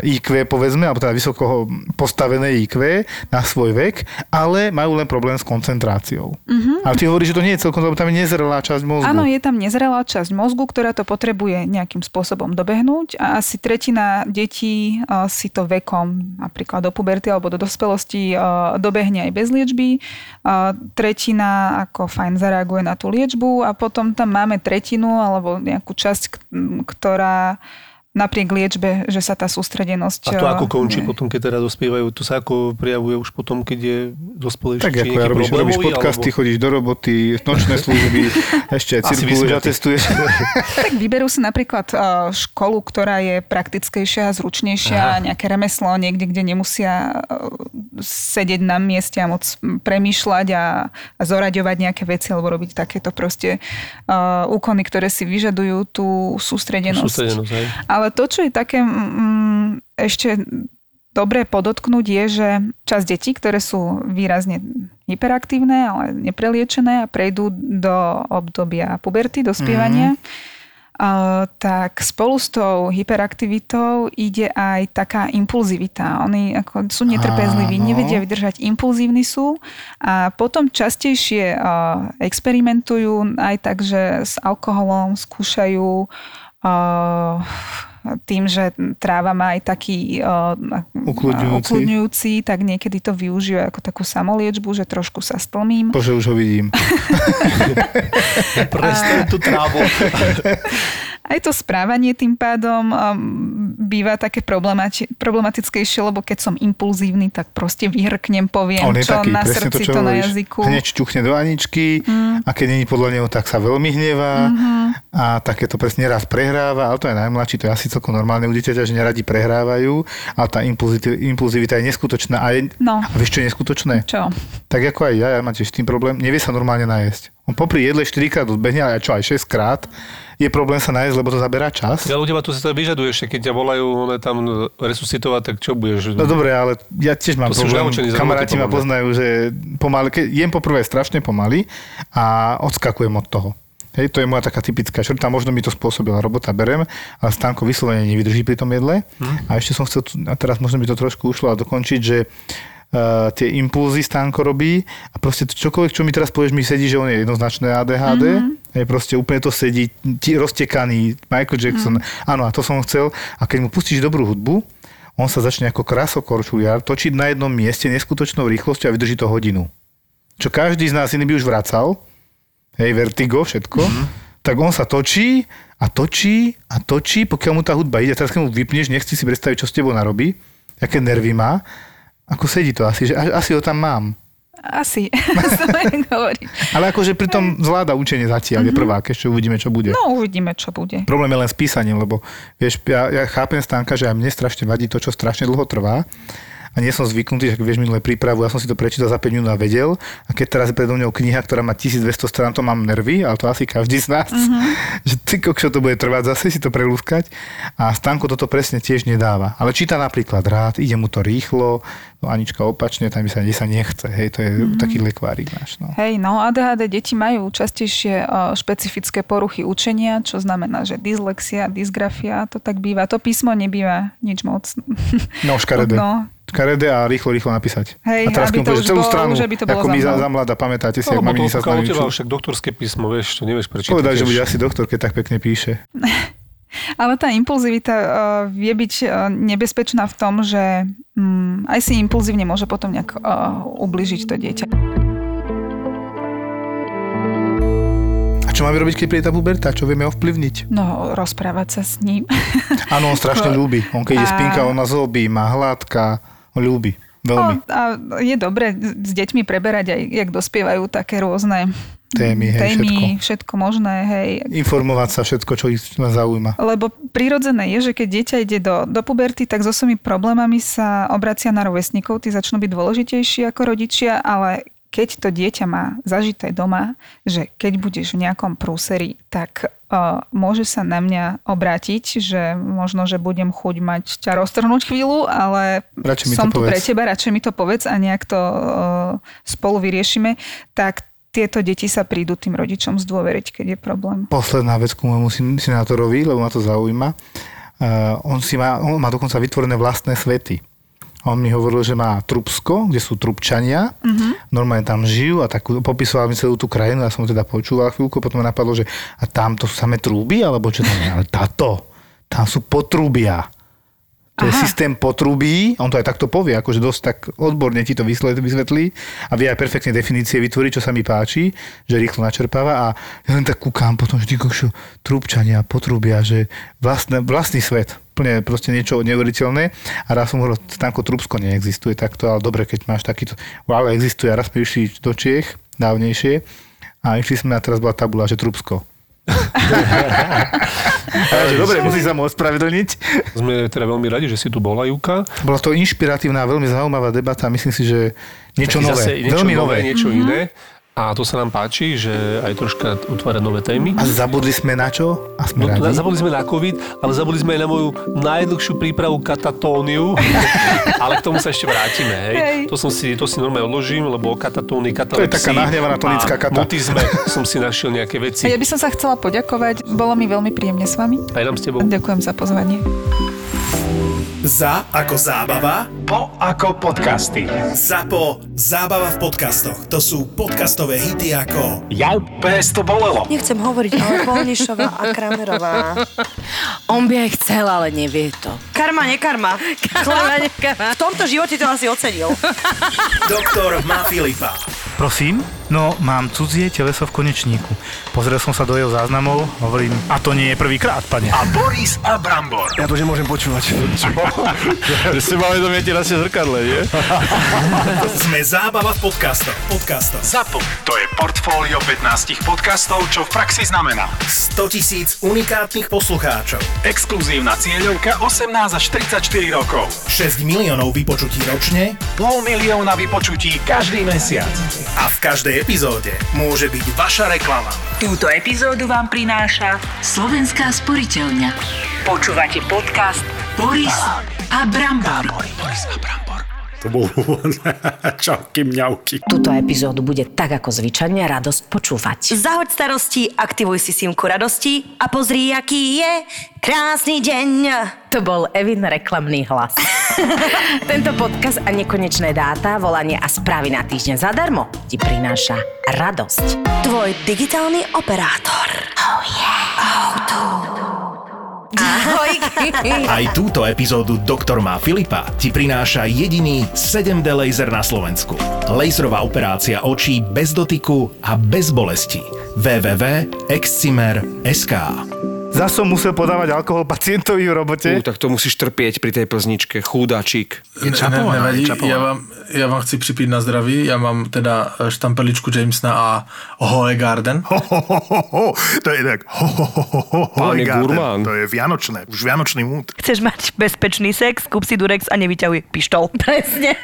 Speaker 4: IQ, povedzme, alebo teda vysoko postavené IQ na svoj vek, ale majú len problém s koncentráciou. Mm-hmm. Ale ty hovoríš, že to nie je celkom, lebo tam je nezrelá časť mozgu.
Speaker 3: Áno, je tam nezrelá časť mozgu, ktorá to potrebuje nejakým spôsobom dobehnúť a asi tretina detí uh, si to vekom, napríklad do puberty alebo do dospelosti, uh, dobehne aj bez liečby. Tretina ako fajn zareaguje na tú liečbu a potom tam máme tretinu alebo nejakú časť, ktorá napriek liečbe, že sa tá sústredenosť...
Speaker 2: A to ako končí nie. potom, keď teda dospievajú? To sa ako prijavuje už potom, keď je dospelejší?
Speaker 4: Tak ako ja robíš, robíš podcasty, alebo... chodíš do roboty, nočné služby, [laughs] ešte cirkuluješ a testuješ. [laughs]
Speaker 3: tak vyberú si napríklad školu, ktorá je praktickejšia, zručnejšia, Aha. nejaké remeslo niekde, kde nemusia sedieť na mieste a moc premýšľať a, a zoraďovať nejaké veci alebo robiť takéto proste uh, úkony, ktoré si vyžadujú tú sústredenosť. sústredenosť Ale to, čo je také mm, ešte dobré podotknúť, je, že časť detí, ktoré sú výrazne hyperaktívne, ale nepreliečené a prejdú do obdobia puberty, dospievania, mm-hmm. Uh, tak spolu s tou hyperaktivitou ide aj taká impulzivita. Oni ako sú netrpezliví, Áno. nevedia vydržať, impulzívni sú a potom častejšie uh, experimentujú aj tak, že s alkoholom skúšajú uh, tým, že tráva má aj taký uh, ukludňujúci. ukludňujúci, tak niekedy to využijú ako takú samoliečbu, že trošku sa stlmím.
Speaker 4: Bože, už ho vidím. [laughs]
Speaker 2: Prestaň tú trávu. [laughs]
Speaker 3: Aj to správanie tým pádom um, býva také problemati- problematickejšie, lebo keď som impulzívny, tak proste vyhrknem, poviem, On je čo taký, na srdci, to, čo to na jazyku.
Speaker 4: Hneď čuchne do Aničky mm. a keď není podľa neho, tak sa veľmi hnevá mm-hmm. A takéto presne raz prehráva, ale to je najmladší, to je asi celkom normálne u dieťaťa, že neradi prehrávajú, ale tá impulzivita je neskutočná. A, je,
Speaker 3: no.
Speaker 4: a vieš, čo je neskutočné?
Speaker 3: Čo?
Speaker 4: Tak ako aj ja, ja mám tiež tým problém, nevie sa normálne najesť. On popri jedle 4 krát odbehne, ale čo aj 6 krát je problém sa nájsť, lebo to zaberá čas.
Speaker 2: Ja ľudia ma tu sa to vyžaduje, ešte keď ťa volajú one tam resuscitovať, tak čo budeš?
Speaker 4: No dobre, ale ja tiež mám to problém. Kamaráti ma poznajú, že pomaly, keď jem poprvé strašne pomaly a odskakujem od toho. Hej, to je moja taká typická črta, možno mi to spôsobila robota, berem, ale stánko vyslovene nevydrží pri tom jedle. Hmm. A ešte som chcel, a teraz možno mi to trošku ušlo a dokončiť, že uh, tie impulzy stánko robí a proste to, čokoľvek, čo mi teraz povieš, mi sedí, že on je jednoznačné ADHD. Mm-hmm. Je proste úplne to sedí, tí, roztekaný Michael Jackson. Mm. Áno, a to som chcel. A keď mu pustíš dobrú hudbu, on sa začne ako krasokorčuliar točiť na jednom mieste neskutočnou rýchlosťou a vydrží to hodinu. Čo každý z nás iný by už vracal, hej, vertigo, všetko, mm-hmm. tak on sa točí a točí a točí, pokiaľ mu tá hudba ide. Teraz keď mu vypneš, nechci si predstaviť, čo s tebou narobí, aké nervy má, ako sedí to asi, že asi ho tam mám.
Speaker 3: Asi, [laughs]
Speaker 4: Ale akože pri tom zvláda učenie zatiaľ, mm-hmm. je mhm. prvá, ešte uvidíme, čo bude.
Speaker 3: No, uvidíme, čo bude.
Speaker 4: Problém je len s písaním, lebo vieš, ja, ja chápem stánka, že aj mne strašne vadí to, čo strašne dlho trvá. A nie som zvyknutý, že vieš minulé prípravu, ja som si to prečítal za 5 minút a vedel. A keď teraz je predo mňou kniha, ktorá má 1200 strán, to mám nervy, ale to asi každý z nás. Mm-hmm. [laughs] že ty čo to bude trvať zase si to prelúskať. A Stanko toto presne tiež nedáva. Ale číta napríklad rád, ide mu to rýchlo, no Anička opačne, tam sa, sa nechce. Hej, to je mm-hmm. taký lekvárik náš. No.
Speaker 3: Hej, no ADHD deti majú častejšie uh, špecifické poruchy učenia, čo znamená, že dyslexia, dysgrafia, to tak býva. To písmo nebýva nič moc.
Speaker 4: No, škaredé. No, škaredé a rýchlo, rýchlo napísať.
Speaker 3: Hej,
Speaker 4: a teraz
Speaker 3: aby to už
Speaker 4: celú
Speaker 3: bolo,
Speaker 4: stranu,
Speaker 3: že by to bolo
Speaker 4: ako my za,
Speaker 3: za
Speaker 4: mladá, pamätáte si,
Speaker 2: No,
Speaker 4: ak mamini sa nami
Speaker 2: teba však doktorské písmo, vieš, to nevieš prečítať.
Speaker 4: Povedali, že bude asi doktor, keď tak pekne píše. [laughs]
Speaker 3: Ale tá impulzivita uh, vie byť uh, nebezpečná v tom, že um, aj si impulzívne môže potom nejak uh, ubližiť to dieťa.
Speaker 4: A čo máme robiť, keď príde tá puberta? Čo vieme ovplyvniť?
Speaker 3: No, rozprávať sa s ním.
Speaker 4: Áno, on strašne [laughs] ľúbi. On keď
Speaker 3: A-
Speaker 4: spinka, on nás zobí, má hladka, ľúbi. Veľmi.
Speaker 3: No, a je dobre s deťmi preberať aj, jak dospievajú také rôzne
Speaker 4: Témy, hej,
Speaker 3: témy všetko. možné, hej.
Speaker 4: Informovať sa všetko, čo ich zaujíma.
Speaker 3: Lebo prirodzené je, že keď dieťa ide do, do puberty, tak so svojimi problémami sa obracia na rovesníkov, tí začnú byť dôležitejší ako rodičia, ale keď to dieťa má zažité doma, že keď budeš v nejakom prúseri, tak môže sa na mňa obrátiť, že možno, že budem chuť mať ťa roztrhnúť chvíľu, ale
Speaker 4: Radšej
Speaker 3: som tu pre
Speaker 4: povedz.
Speaker 3: teba, radšej mi to povedz a nejak to uh, spolu vyriešime, tak tieto deti sa prídu tým rodičom zdôveriť, keď je problém.
Speaker 4: Posledná vec ku môjmu syn- senátorovi, lebo ma to zaujíma. Uh, on, si má, on má dokonca vytvorené vlastné svety. On mi hovoril, že má Trubsko, kde sú Trubčania, uh-huh. normálne tam žijú a tak popisoval mi celú tú krajinu, ja som ho teda počúval chvíľku, potom ma napadlo, že a tam to sú samé trúby, alebo čo tam je, ale táto, tam sú potrubia. To je
Speaker 3: Aha.
Speaker 4: systém potrubí, on to aj takto povie, akože dosť tak odborne ti to vysvetlí a vie aj perfektne definície vytvoriť, čo sa mi páči, že rýchlo načerpáva a ja len tak kúkam potom, že ty kokšo, trúbčania, potrubia, že vlastné, vlastný svet, úplne proste niečo neuveriteľné a raz som hovoril, Stanko, Trubsko neexistuje takto, ale dobre, keď máš takýto, ale existuje a raz sme išli do Čiech dávnejšie a išli sme a teraz bola tabula, že Trubsko. [laughs] Takže dobre, musí sa mu ospravedlniť.
Speaker 2: Sme teda veľmi radi, že si tu bola, Juka.
Speaker 4: Bola to inšpiratívna veľmi zaujímavá debata. Myslím si, že niečo
Speaker 2: Taký
Speaker 4: nové.
Speaker 2: Zase niečo
Speaker 4: veľmi
Speaker 2: nové,
Speaker 4: nové.
Speaker 2: niečo iné. A to sa nám páči, že aj troška utvára nové témy.
Speaker 4: A zabudli sme na čo? A sme
Speaker 2: No,
Speaker 4: radi.
Speaker 2: zabudli sme na COVID, ale zabudli sme aj na moju najdlhšiu prípravu katatóniu. [laughs] ale k tomu sa ešte vrátime. Hej.
Speaker 3: Hej.
Speaker 2: To, som si, to si normálne odložím, lebo katatóny, katalepsy
Speaker 4: taká nahnevaná tonická kata.
Speaker 2: mutizme som si našiel nejaké veci.
Speaker 3: A ja by som sa chcela poďakovať. Bolo mi veľmi príjemne s vami.
Speaker 2: Aj nám s tebou.
Speaker 3: Ďakujem za pozvanie.
Speaker 1: Za ako zábava,
Speaker 6: Po ako podcasty.
Speaker 1: zapo zábava v podcastoch. To sú podcastové hity ako
Speaker 6: Jau, pes to bolelo.
Speaker 7: Nechcem hovoriť, ale Polnišová a Kramerová.
Speaker 8: On by aj chcel, ale nevie to.
Speaker 7: Karma, nekarma.
Speaker 8: Karma, nekarma.
Speaker 7: V tomto živote to asi ocenil.
Speaker 1: Doktor má Filipa.
Speaker 4: Prosím? No, mám cudzie teleso v konečníku. Pozrel som sa do jeho záznamov, hovorím, a to nie je prvýkrát, pane.
Speaker 6: A Boris a Brambor.
Speaker 9: Ja to nemôžem počúvať. Že si máme to na zrkadle, nie?
Speaker 1: Sme zábava v podcastoch. Podcastoch.
Speaker 6: ZAPO. To je portfólio 15 podcastov, čo v praxi znamená
Speaker 1: 100 tisíc unikátnych poslucháčov.
Speaker 6: exkluzívna cieľovka 18 až 34 rokov,
Speaker 1: 6 miliónov vypočutí ročne
Speaker 6: pol milióna vypočutí každý mesiac.
Speaker 1: a v každej epizóde môže byť vaša reklama.
Speaker 5: Túto epizódu vám prináša Slovenská sporiteľňa. Počúvate podcast Boris a Brambor.
Speaker 9: To bol [laughs] čauky mňauky.
Speaker 8: Túto epizódu bude tak ako zvyčajne radosť počúvať.
Speaker 7: Zahoď starosti, aktivuj si simku radosti a pozri, aký je krásny deň.
Speaker 8: To bol Evin reklamný hlas. [laughs] Tento podcast a nekonečné dáta, volanie a správy na týždeň zadarmo ti prináša radosť.
Speaker 7: Tvoj digitálny operátor. Oh yeah. Ahoj. [laughs]
Speaker 1: Aj túto epizódu Doktor má Filipa ti prináša jediný 7D laser na Slovensku. Laserová operácia očí bez dotyku a bez bolesti. www.excimer.sk
Speaker 4: Zas som musel podávať alkohol pacientovi v robote.
Speaker 10: Ú, tak to musíš trpieť pri tej plzničke. Chúdačík.
Speaker 11: Je čapovaná, nevadí, je čapovaná. ja, vám, ja vám chci připít na zdraví. Ja mám teda štampeličku Jamesona a Hohe Garden.
Speaker 6: Ho, ho, ho, ho, ho. To je tak ho, ho, ho, ho, ho,
Speaker 10: Pán gurmán.
Speaker 6: To je vianočné, už vianočný múd.
Speaker 12: Chceš mať bezpečný sex, kúp si Durex a nevyťahuj pištol. [laughs]
Speaker 8: Presne.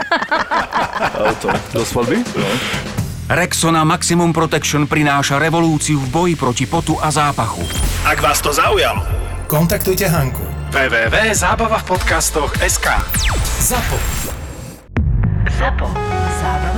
Speaker 10: Auto. Do svadby? No.
Speaker 13: Rexona Maximum Protection prináša revolúciu v boji proti potu a zápachu.
Speaker 6: Ak vás to zaujalo, kontaktujte Hanku.
Speaker 13: www.zábava v podcastoch SK
Speaker 5: Zapo. Zapo. Podcastovách.